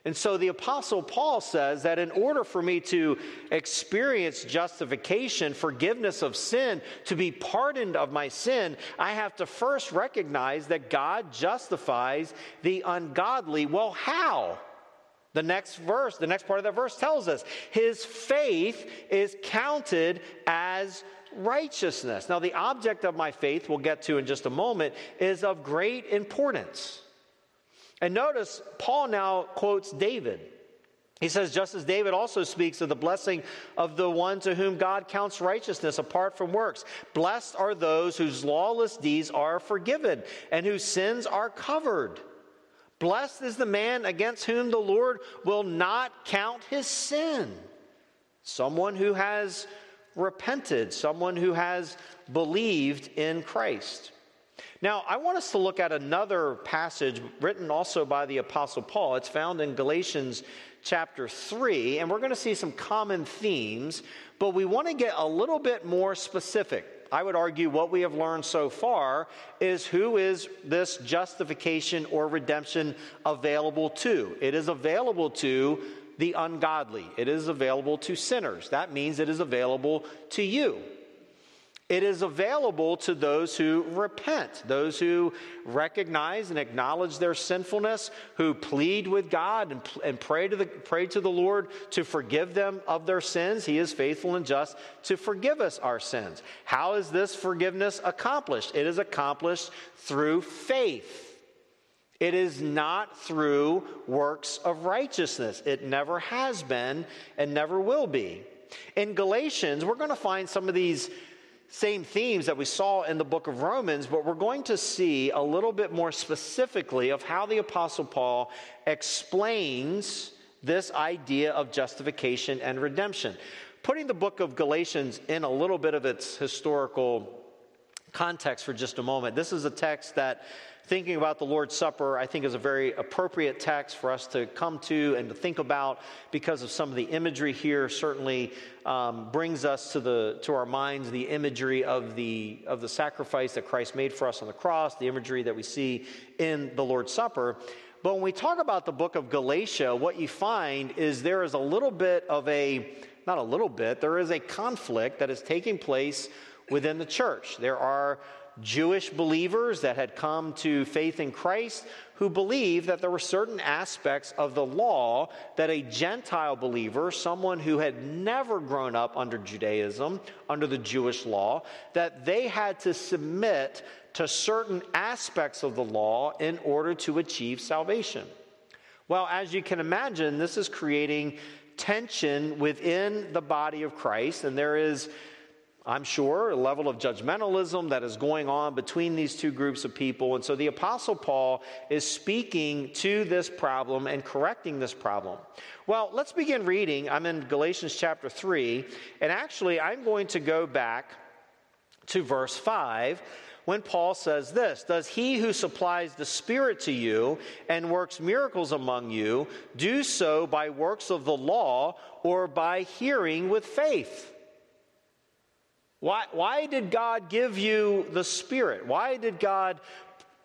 Speaker 3: And so the Apostle Paul says that in order for me to experience justification, forgiveness of sin, to be pardoned of my sin, I have to first recognize that God justifies the ungodly. Well, how? The next verse, the next part of that verse tells us his faith is counted as righteousness. Now, the object of my faith, we'll get to in just a moment, is of great importance. And notice, Paul now quotes David. He says, just as David also speaks of the blessing of the one to whom God counts righteousness apart from works. Blessed are those whose lawless deeds are forgiven and whose sins are covered. Blessed is the man against whom the Lord will not count his sin. Someone who has repented, someone who has believed in Christ. Now, I want us to look at another passage written also by the Apostle Paul. It's found in Galatians chapter 3, and we're going to see some common themes, but we want to get a little bit more specific. I would argue what we have learned so far is who is this justification or redemption available to? It is available to the ungodly, it is available to sinners. That means it is available to you. It is available to those who repent, those who recognize and acknowledge their sinfulness, who plead with God and, and pray, to the, pray to the Lord to forgive them of their sins. He is faithful and just to forgive us our sins. How is this forgiveness accomplished? It is accomplished through faith. It is not through works of righteousness. It never has been and never will be. In Galatians, we're going to find some of these same themes that we saw in the book of Romans, but we're going to see a little bit more specifically of how the Apostle Paul explains this idea of justification and redemption. Putting the book of Galatians in a little bit of its historical context for just a moment, this is a text that thinking about the Lord's Supper, I think, is a very appropriate text for us to come to and to think about because of some of the imagery here. Certainly um, brings us to the to our minds the imagery of the of the sacrifice that Christ made for us on the cross, the imagery that we see in the Lord's Supper. But when we talk about the book of Galatia, what you find is there is a little bit of a not a little bit, there is a conflict that is taking place within the church. There are Jewish believers that had come to faith in Christ who believed that there were certain aspects of the law that a Gentile believer, someone who had never grown up under Judaism, under the Jewish law, that they had to submit to certain aspects of the law in order to achieve salvation. Well, as you can imagine, this is creating tension within the body of Christ, and there is I'm sure, a level of judgmentalism that is going on between these two groups of people. And so the Apostle Paul is speaking to this problem and correcting this problem. Well, let's begin reading. I'm in Galatians chapter 3, and actually, I'm going to go back to verse 5 when Paul says this Does he who supplies the Spirit to you and works miracles among you do so by works of the law or by hearing with faith? Why, why did God give you the Spirit? Why did God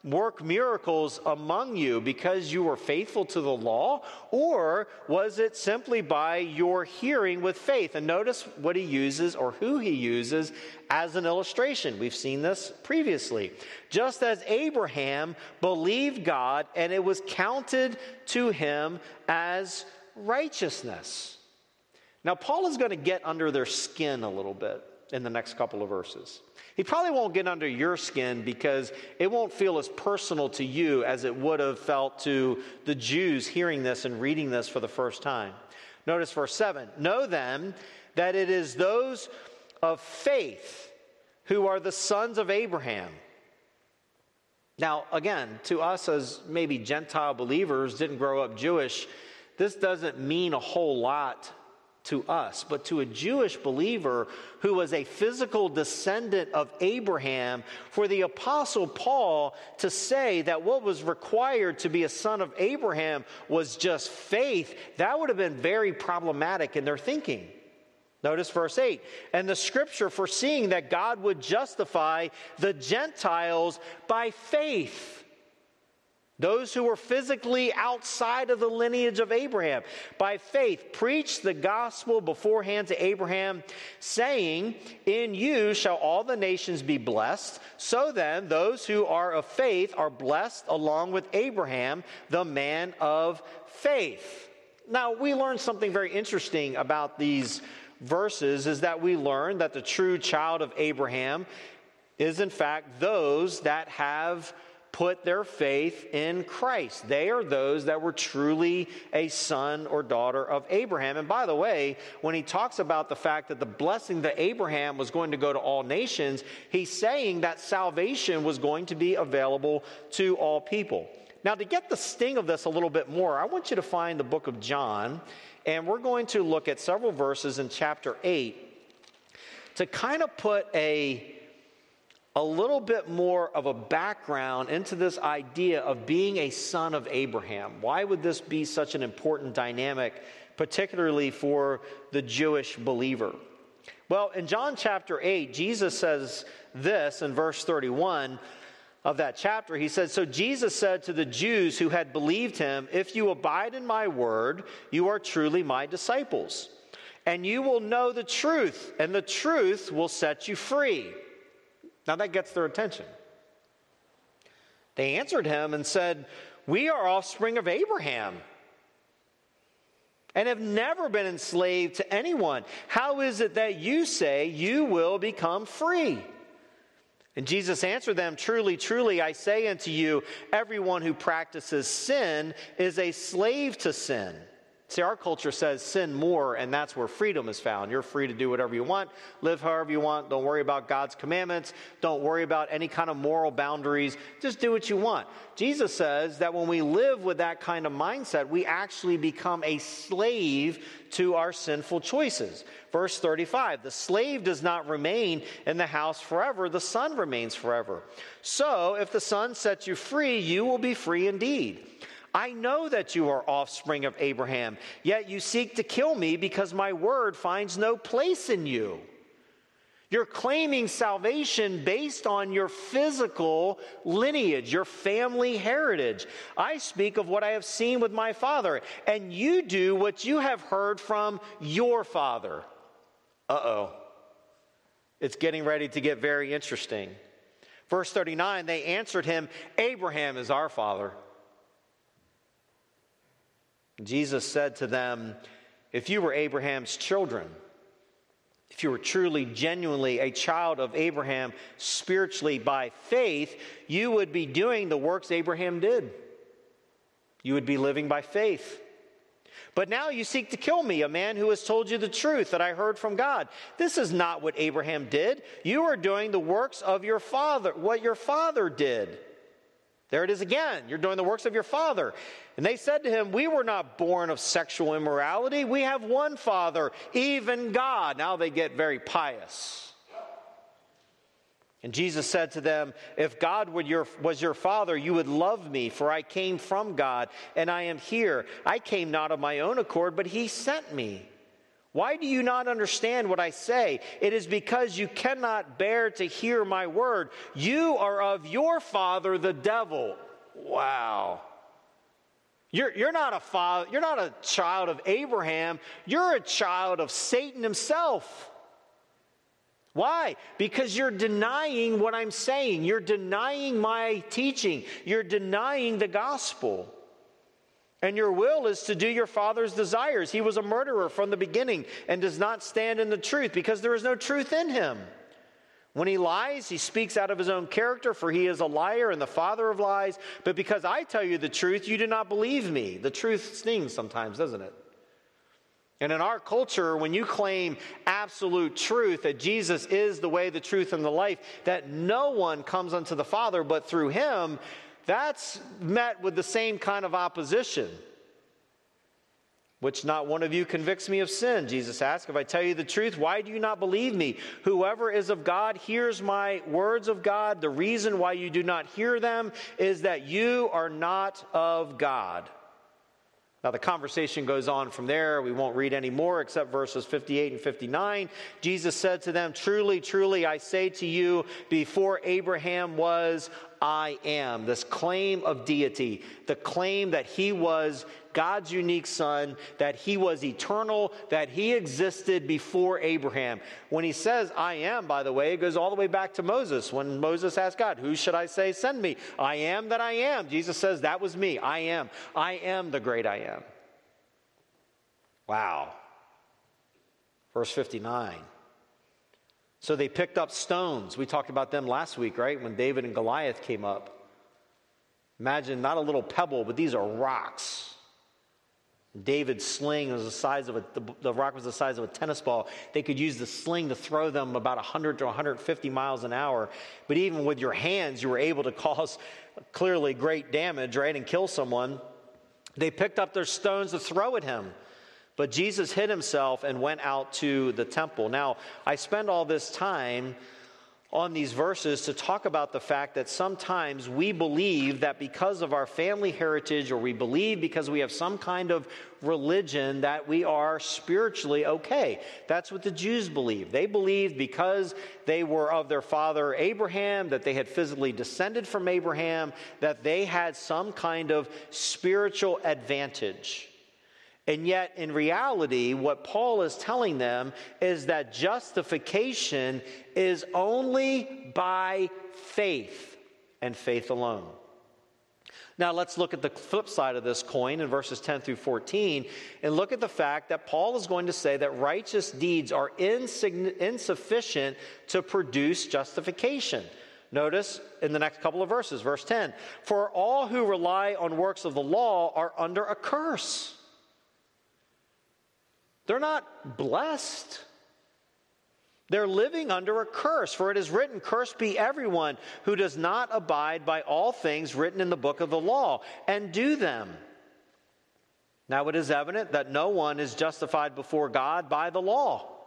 Speaker 3: work miracles among you because you were faithful to the law? Or was it simply by your hearing with faith? And notice what he uses or who he uses as an illustration. We've seen this previously. Just as Abraham believed God and it was counted to him as righteousness. Now, Paul is going to get under their skin a little bit in the next couple of verses. He probably won't get under your skin because it won't feel as personal to you as it would have felt to the Jews hearing this and reading this for the first time. Notice verse 7 Know then that it is those of faith who are the sons of Abraham. Now, again, to us as maybe Gentile believers, didn't grow up Jewish, this doesn't mean a whole lot to us, but to a Jewish believer who was a physical descendant of Abraham, for the Apostle Paul to say that what was required to be a son of Abraham was just faith, that would have been very problematic in their thinking. Notice verse 8. And the scripture foreseeing that God would justify the Gentiles by faith those who were physically outside of the lineage of Abraham, by faith preached the gospel beforehand to Abraham, saying, In you shall all the nations be blessed. So then, those who are of faith are blessed along with Abraham, the man of faith. Now, we learn something very interesting about these verses is that we learn that the true child of Abraham is, in fact, those that have put their faith in Christ. They are those that were truly a son or daughter of Abraham. And by the way, when he talks about the fact that the blessing that Abraham was going to go to all nations, he's saying that salvation was going to be available to all people. Now, to get the sting of this a little bit more, I want you to find the book of John, and we're going to look at several verses in chapter 8 to kind of put a a little bit more of a background into this idea of being a son of Abraham. Why would this be such an important dynamic, particularly for the Jewish believer? Well, in John chapter 8, Jesus says this in verse 31 of that chapter. He said, So Jesus said to the Jews who had believed him, If you abide in my word, you are truly my disciples. And you will know the truth, and the truth will set you free. Now that gets their attention. They answered him and said, We are offspring of Abraham and have never been enslaved to anyone. How is it that you say you will become free? And Jesus answered them, Truly, truly, I say unto you, everyone who practices sin is a slave to sin. See, our culture says sin more, and that's where freedom is found. You're free to do whatever you want, live however you want. Don't worry about God's commandments. Don't worry about any kind of moral boundaries. Just do what you want. Jesus says that when we live with that kind of mindset, we actually become a slave to our sinful choices. Verse 35 The slave does not remain in the house forever, the son remains forever. So, if the son sets you free, you will be free indeed. I know that you are offspring of Abraham, yet you seek to kill me because my word finds no place in you. You're claiming salvation based on your physical lineage, your family heritage. I speak of what I have seen with my father, and you do what you have heard from your father. Uh oh. It's getting ready to get very interesting. Verse 39 they answered him, Abraham is our father. Jesus said to them, If you were Abraham's children, if you were truly, genuinely a child of Abraham spiritually by faith, you would be doing the works Abraham did. You would be living by faith. But now you seek to kill me, a man who has told you the truth that I heard from God. This is not what Abraham did. You are doing the works of your father, what your father did. There it is again. You're doing the works of your father. And they said to him, We were not born of sexual immorality. We have one father, even God. Now they get very pious. And Jesus said to them, If God was your father, you would love me, for I came from God, and I am here. I came not of my own accord, but he sent me. Why do you not understand what I say? It is because you cannot bear to hear my word. You are of your father, the devil. Wow. You're, you're not a father, you're not a child of Abraham, you're a child of Satan himself. Why? Because you're denying what I'm saying. You're denying my teaching. You're denying the gospel. And your will is to do your father's desires. He was a murderer from the beginning and does not stand in the truth because there is no truth in him. When he lies, he speaks out of his own character, for he is a liar and the father of lies. But because I tell you the truth, you do not believe me. The truth stings sometimes, doesn't it? And in our culture, when you claim absolute truth that Jesus is the way, the truth, and the life, that no one comes unto the Father but through him, that's met with the same kind of opposition. Which not one of you convicts me of sin, Jesus asked. If I tell you the truth, why do you not believe me? Whoever is of God hears my words of God. The reason why you do not hear them is that you are not of God. Now, the conversation goes on from there. We won't read any more except verses 58 and 59. Jesus said to them, Truly, truly, I say to you, before Abraham was, I am. This claim of deity, the claim that he was God's unique son, that he was eternal, that he existed before Abraham. When he says, I am, by the way, it goes all the way back to Moses. When Moses asked God, Who should I say send me? I am that I am. Jesus says, That was me. I am. I am the great I am. Wow. Verse 59. So they picked up stones. We talked about them last week, right? When David and Goliath came up. Imagine not a little pebble, but these are rocks. David's sling was the size of a, the, the, rock was the size of a tennis ball. They could use the sling to throw them about 100 to 150 miles an hour. But even with your hands, you were able to cause clearly great damage, right, and kill someone. They picked up their stones to throw at him. But Jesus hid himself and went out to the temple. Now, I spend all this time on these verses to talk about the fact that sometimes we believe that because of our family heritage, or we believe because we have some kind of religion, that we are spiritually okay. That's what the Jews believed. They believed because they were of their father Abraham, that they had physically descended from Abraham, that they had some kind of spiritual advantage. And yet, in reality, what Paul is telling them is that justification is only by faith and faith alone. Now, let's look at the flip side of this coin in verses 10 through 14 and look at the fact that Paul is going to say that righteous deeds are insufficient to produce justification. Notice in the next couple of verses, verse 10 For all who rely on works of the law are under a curse. They're not blessed. They're living under a curse, for it is written, Cursed be everyone who does not abide by all things written in the book of the law and do them. Now it is evident that no one is justified before God by the law.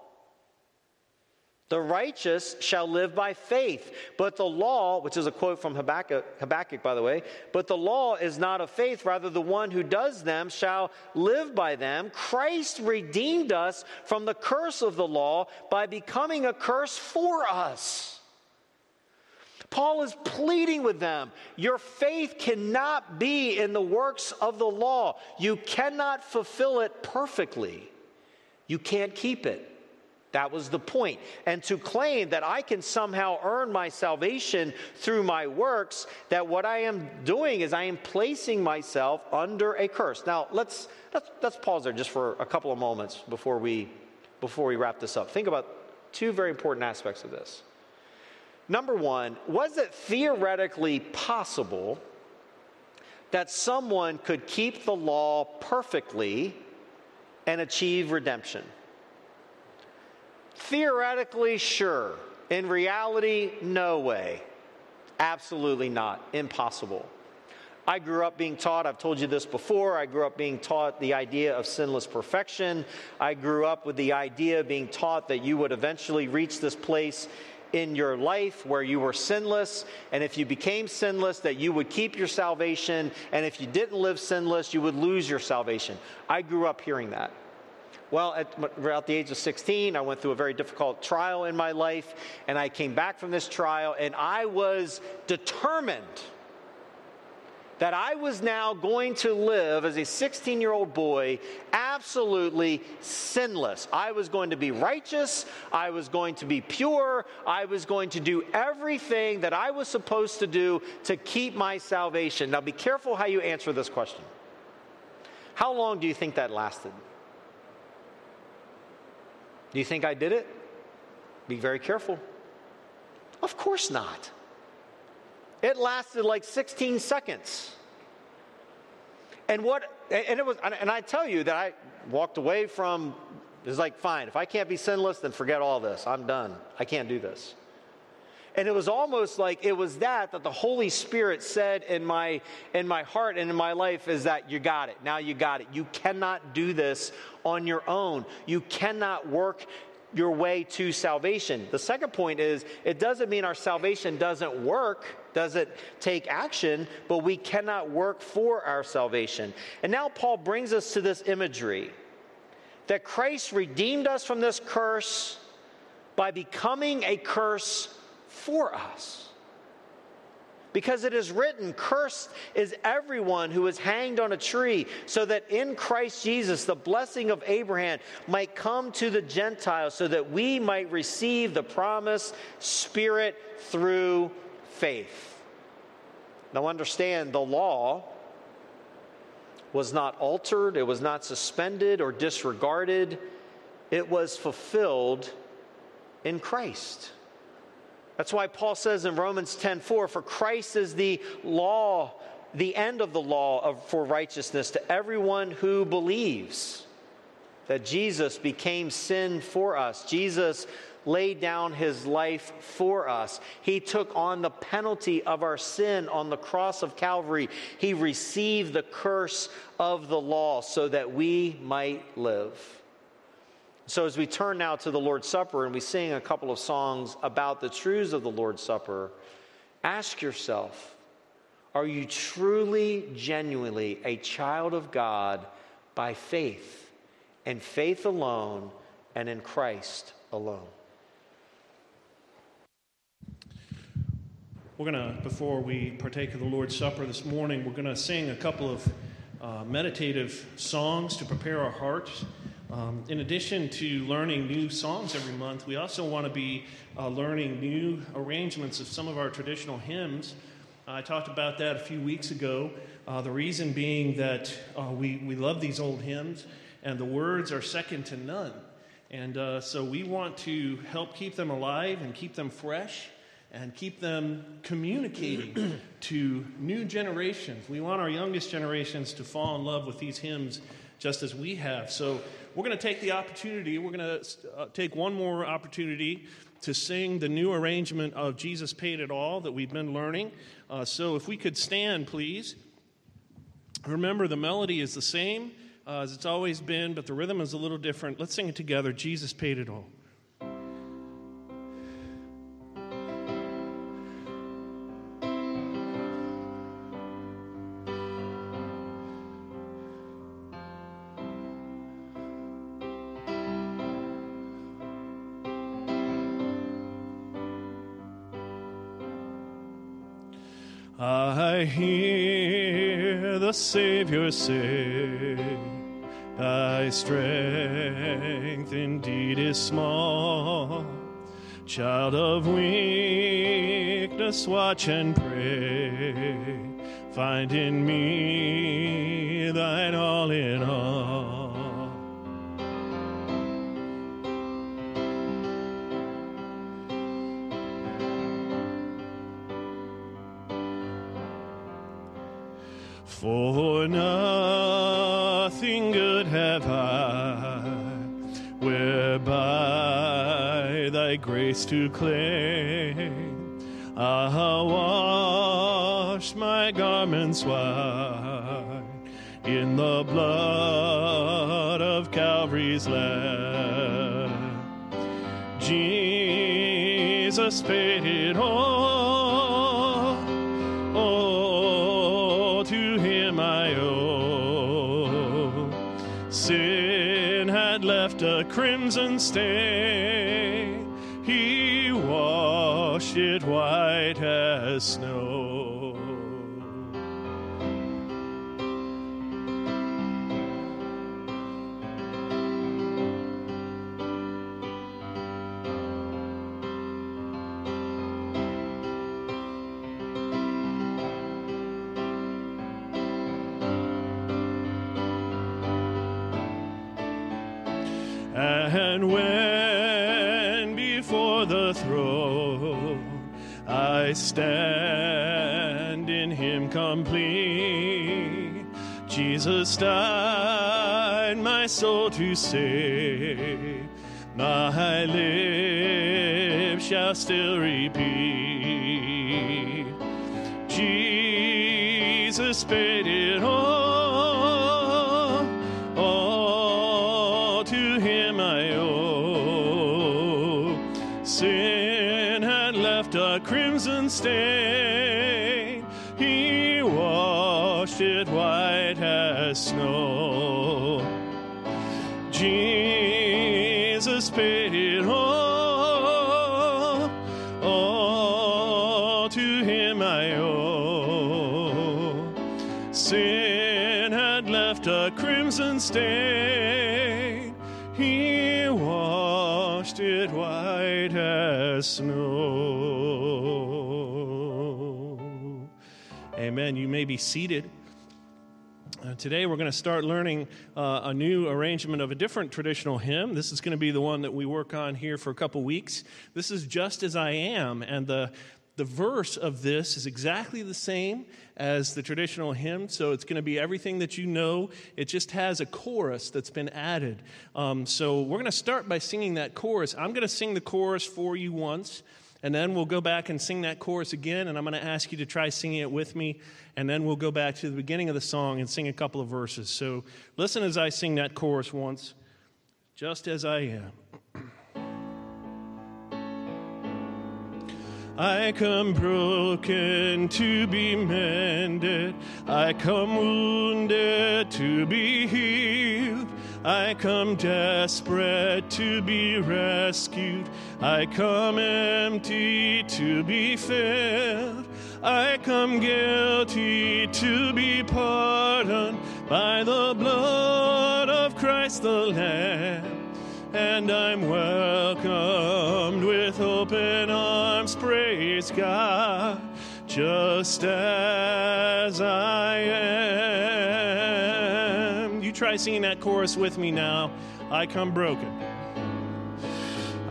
Speaker 3: The righteous shall live by faith. But the law, which is a quote from Habakkuk, Habakkuk, by the way, but the law is not of faith. Rather, the one who does them shall live by them. Christ redeemed us from the curse of the law by becoming a curse for us. Paul is pleading with them. Your faith cannot be in the works of the law. You cannot fulfill it perfectly. You can't keep it. That was the point. And to claim that I can somehow earn my salvation through my works, that what I am doing is I am placing myself under a curse. Now, let's, let's, let's pause there just for a couple of moments before we, before we wrap this up. Think about two very important aspects of this. Number one, was it theoretically possible that someone could keep the law perfectly and achieve redemption? Theoretically, sure. In reality, no way. Absolutely not. Impossible. I grew up being taught, I've told you this before, I grew up being taught the idea of sinless perfection. I grew up with the idea being taught that you would eventually reach this place in your life where you were sinless, and if you became sinless, that you would keep your salvation, and if you didn't live sinless, you would lose your salvation. I grew up hearing that. Well, at about the age of 16, I went through a very difficult trial in my life, and I came back from this trial, and I was determined that I was now going to live as a 16 year old boy absolutely sinless. I was going to be righteous. I was going to be pure. I was going to do everything that I was supposed to do to keep my salvation. Now, be careful how you answer this question. How long do you think that lasted? Do you think I did it? Be very careful. Of course not. It lasted like 16 seconds. And what, and it was, and I tell you that I walked away from, it's like, fine, if I can't be sinless, then forget all this. I'm done. I can't do this. And it was almost like it was that that the Holy Spirit said in my in my heart and in my life is that you got it. Now you got it. You cannot do this on your own. You cannot work your way to salvation. The second point is it doesn't mean our salvation doesn't work, doesn't take action, but we cannot work for our salvation. And now Paul brings us to this imagery that Christ redeemed us from this curse by becoming a curse for us. Because it is written, Cursed is everyone who is hanged on a tree, so that in Christ Jesus the blessing of Abraham might come to the Gentiles, so that we might receive the promised Spirit through faith. Now, understand the law was not altered, it was not suspended or disregarded, it was fulfilled in Christ. That's why Paul says in Romans 10:4, for Christ is the law, the end of the law of, for righteousness to everyone who believes that Jesus became sin for us. Jesus laid down his life for us. He took on the penalty of our sin on the cross of Calvary. He received the curse of the law so that we might live. So, as we turn now to the Lord's Supper and we sing a couple of songs about the truths of the Lord's Supper, ask yourself are you truly, genuinely a child of God by faith, and faith alone, and in Christ alone?
Speaker 4: We're going to, before we partake of the Lord's Supper this morning, we're going to sing a couple of uh, meditative songs to prepare our hearts. Um, in addition to learning new songs every month, we also want to be uh, learning new arrangements of some of our traditional hymns. Uh, I talked about that a few weeks ago. Uh, the reason being that uh, we, we love these old hymns, and the words are second to none. And uh, so we want to help keep them alive and keep them fresh and keep them communicating to new generations. We want our youngest generations to fall in love with these hymns just as we have. So we're going to take the opportunity, we're going to uh, take one more opportunity to sing the new arrangement of Jesus Paid It All that we've been learning. Uh, so if we could stand, please. Remember, the melody is the same uh, as it's always been, but the rhythm is a little different. Let's sing it together Jesus Paid It All. Savior say, Thy strength indeed is small. Child of weakness, watch and pray. Find in me thine all in all. Thy grace to claim. I'll wash my garments white in the blood of Calvary's Lamb. Jesus paid it all. Oh, to him I owe. Sin had left a crimson stain. White as snow. And when before the throne I stand in Him complete, Jesus died my soul to save. My lips shall still repeat. Jesus paid stain. He washed it white as snow. Jesus paid it all. All to him I owe. Sin had left a crimson stain. He washed it white as snow. Amen. You may be seated. Uh, today, we're going to start learning uh, a new arrangement of a different traditional hymn. This is going to be the one that we work on here for a couple weeks. This is Just As I Am, and the, the verse of this is exactly the same as the traditional hymn, so it's going to be everything that you know. It just has a chorus that's been added. Um, so, we're going to start by singing that chorus. I'm going to sing the chorus for you once. And then we'll go back and sing that chorus again, and I'm going to ask you to try singing it with me. And then we'll go back to the beginning of the song and sing a couple of verses. So listen as I sing that chorus once. Just as I am. I come broken to be mended. I come wounded to be healed. I come desperate to be rescued. I come empty to be filled. I come guilty to be pardoned by the blood of Christ the Lamb. And I'm welcomed with open arms, praise God, just as I am. You try singing that chorus with me now. I come broken.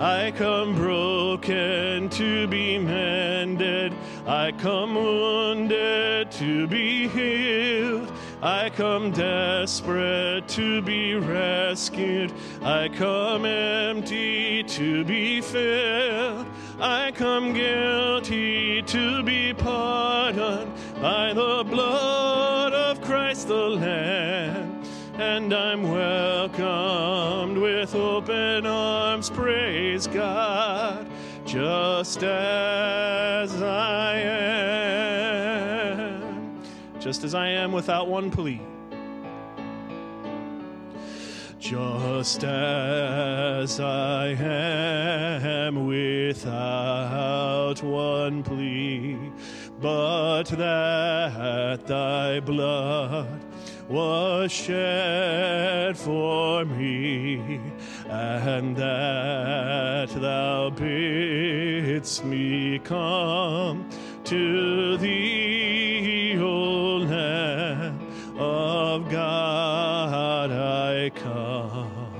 Speaker 4: I come broken to be mended. I come wounded to be healed. I come desperate to be rescued. I come empty to be filled. I come guilty to be pardoned by the blood of Christ the Lamb. And I'm welcomed with open arms, praise God, just as I am, just as I am without one plea. just as I am without one plea, but that thy blood was shed for me, and that thou bidst me come to thee, O Lamb of God, I come,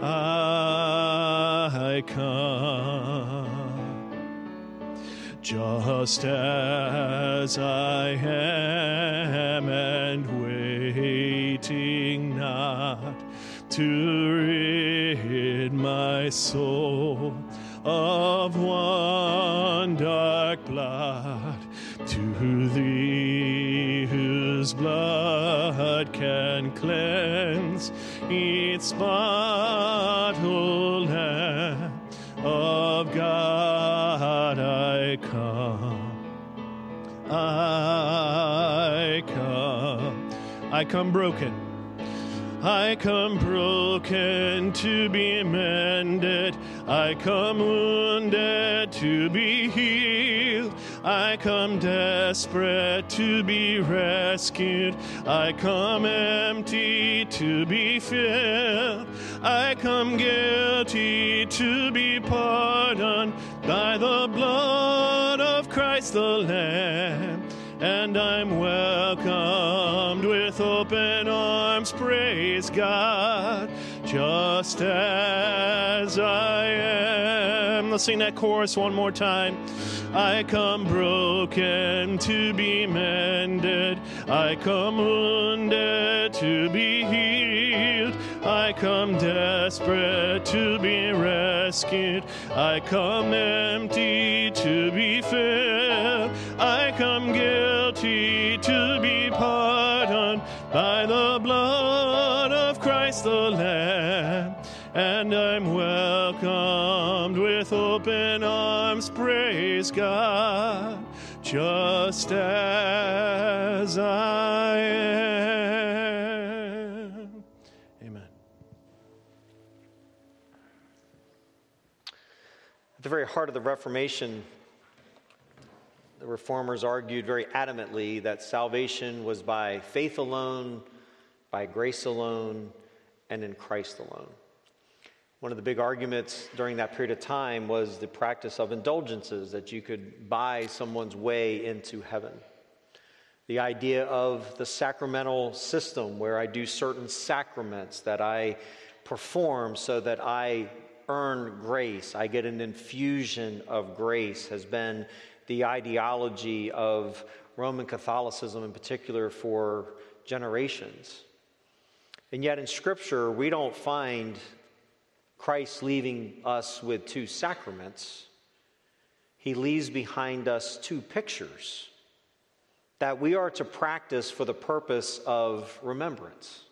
Speaker 4: I come. Just as I am and waiting not to rid my soul of one dark blood to thee whose blood can cleanse its spot, O Lamb of God, I come. I come. I come broken. I come broken to be mended. I come wounded to be healed. I come desperate to be rescued. I come empty to be filled. I come guilty to be pardoned by the blood of Christ the Lamb. And I'm welcomed with open arms, praise God, just as I am. Let's sing that chorus one more time. I come broken to be mended. I come wounded to be healed. I come desperate to be rescued. I come empty to be filled. I come guilty to be pardoned by the And I'm welcomed with open arms, praise God, just as I am. Amen.
Speaker 3: At the very heart of the Reformation, the reformers argued very adamantly that salvation was by faith alone, by grace alone, and in Christ alone. One of the big arguments during that period of time was the practice of indulgences, that you could buy someone's way into heaven. The idea of the sacramental system, where I do certain sacraments that I perform so that I earn grace, I get an infusion of grace, has been the ideology of Roman Catholicism in particular for generations. And yet in Scripture, we don't find Christ leaving us with two sacraments. He leaves behind us two pictures that we are to practice for the purpose of remembrance.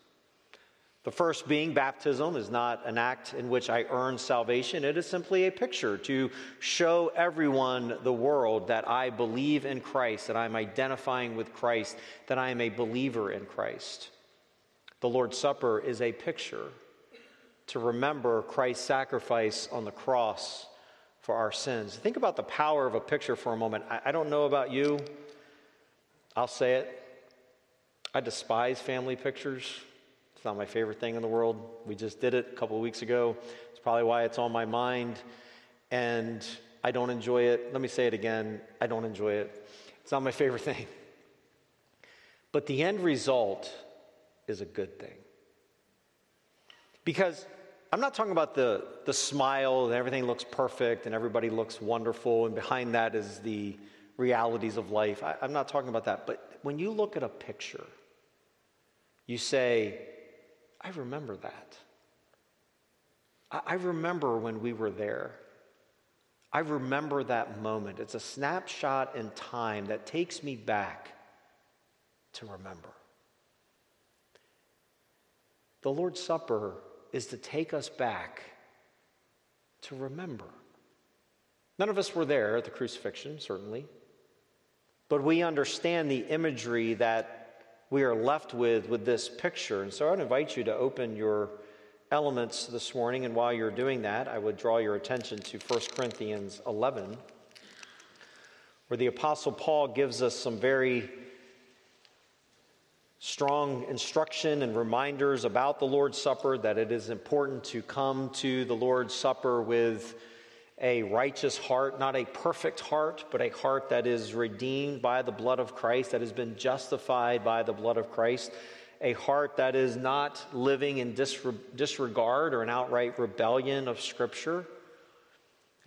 Speaker 3: The first being baptism is not an act in which I earn salvation. It is simply a picture to show everyone, the world, that I believe in Christ, that I'm identifying with Christ, that I am a believer in Christ. The Lord's Supper is a picture to remember Christ's sacrifice on the cross for our sins. Think about the power of a picture for a moment. I, I don't know about you, I'll say it. I despise family pictures. It's not my favorite thing in the world. We just did it a couple weeks ago. It's probably why it's on my mind. And I don't enjoy it. Let me say it again I don't enjoy it. It's not my (laughs) favorite thing. But the end result is a good thing. Because I'm not talking about the, the smile and everything looks perfect and everybody looks wonderful, and behind that is the realities of life. I, I'm not talking about that. But when you look at a picture, you say, I remember that. I, I remember when we were there. I remember that moment. It's a snapshot in time that takes me back to remember. The Lord's Supper is to take us back to remember. None of us were there at the crucifixion, certainly, but we understand the imagery that we are left with with this picture. And so I'd invite you to open your elements this morning, and while you're doing that, I would draw your attention to 1 Corinthians 11, where the Apostle Paul gives us some very strong instruction and reminders about the Lord's Supper that it is important to come to the Lord's Supper with a righteous heart, not a perfect heart, but a heart that is redeemed by the blood of Christ, that has been justified by the blood of Christ, a heart that is not living in disregard or an outright rebellion of Scripture.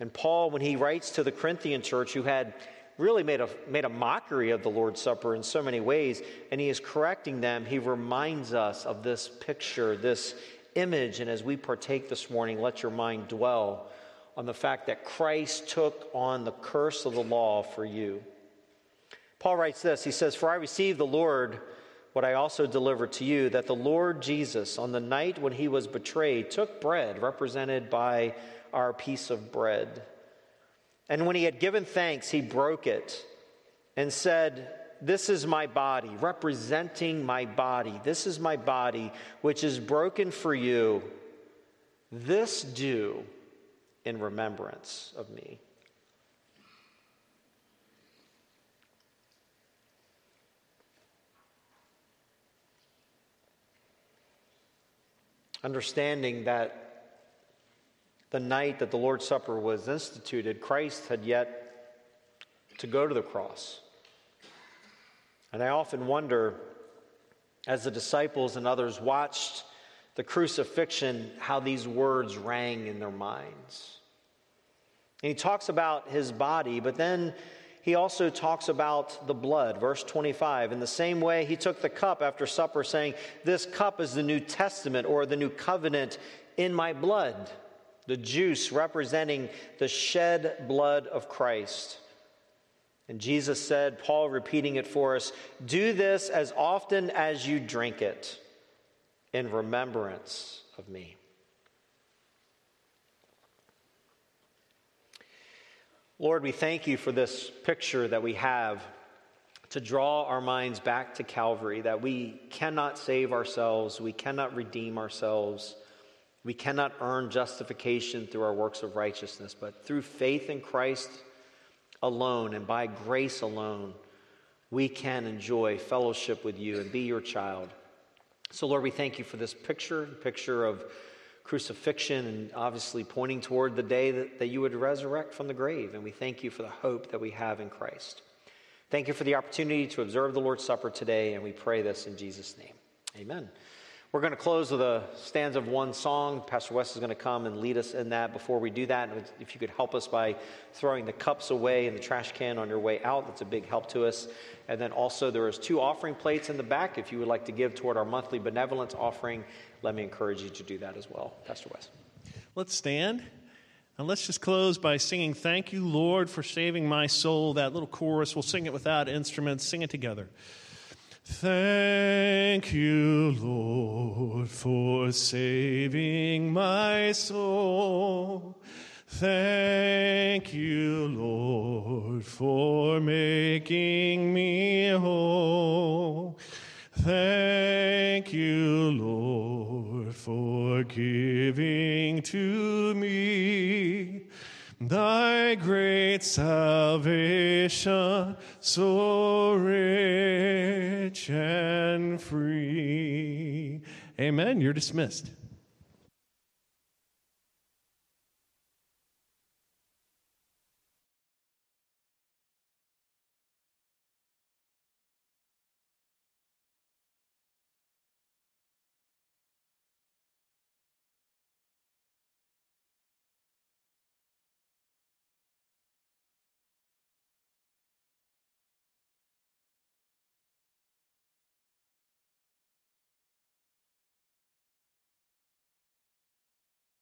Speaker 3: And Paul, when he writes to the Corinthian church, who had really made a, made a mockery of the Lord's Supper in so many ways, and he is correcting them. He reminds us of this picture, this image, and as we partake this morning, let your mind dwell on the fact that Christ took on the curse of the law for you. Paul writes this He says, For I received the Lord what I also delivered to you, that the Lord Jesus, on the night when he was betrayed, took bread, represented by our piece of bread. And when he had given thanks, he broke it and said, This is my body, representing my body. This is my body, which is broken for you. This do in remembrance of me. Understanding that the night that the Lord's Supper was instituted, Christ had yet to go to the cross. And I often wonder, as the disciples and others watched the crucifixion, how these words rang in their minds. And he talks about his body, but then he also talks about the blood. Verse 25. In the same way, he took the cup after supper, saying, This cup is the New Testament or the New Covenant in my blood the juice representing the shed blood of Christ. And Jesus said, Paul repeating it for us, do this as often as you drink it in remembrance of me. Lord, we thank you for this picture that we have to draw our minds back to Calvary, that we cannot save ourselves, we cannot redeem ourselves. We cannot earn justification through our works of righteousness, but through faith in Christ alone and by grace alone, we can enjoy fellowship with you and be your child. So, Lord, we thank you for this picture, picture of crucifixion, and obviously pointing toward the day that, that you would resurrect from the grave. And we thank you for the hope that we have in Christ. Thank you for the opportunity to observe the Lord's Supper today, and we pray this in Jesus' name. Amen. We're going to close with a stanza of one song. Pastor West is going to come and lead us in that. Before we do that, if you could help us by throwing the cups away in the trash can on your way out, that's a big help to us. And then also, there is two offering plates in the back. If you would like to give toward our monthly benevolence offering, let me encourage you to do that as well. Pastor West.
Speaker 4: Let's stand. And let's just close by singing, Thank you, Lord, for saving my soul. That little chorus, we'll sing it without instruments. Sing it together. Thank you, Lord, for saving my soul. Thank you, Lord, for making me whole. Thank you, Lord, for giving to me Thy great salvation, so rich and free. Amen. You're dismissed.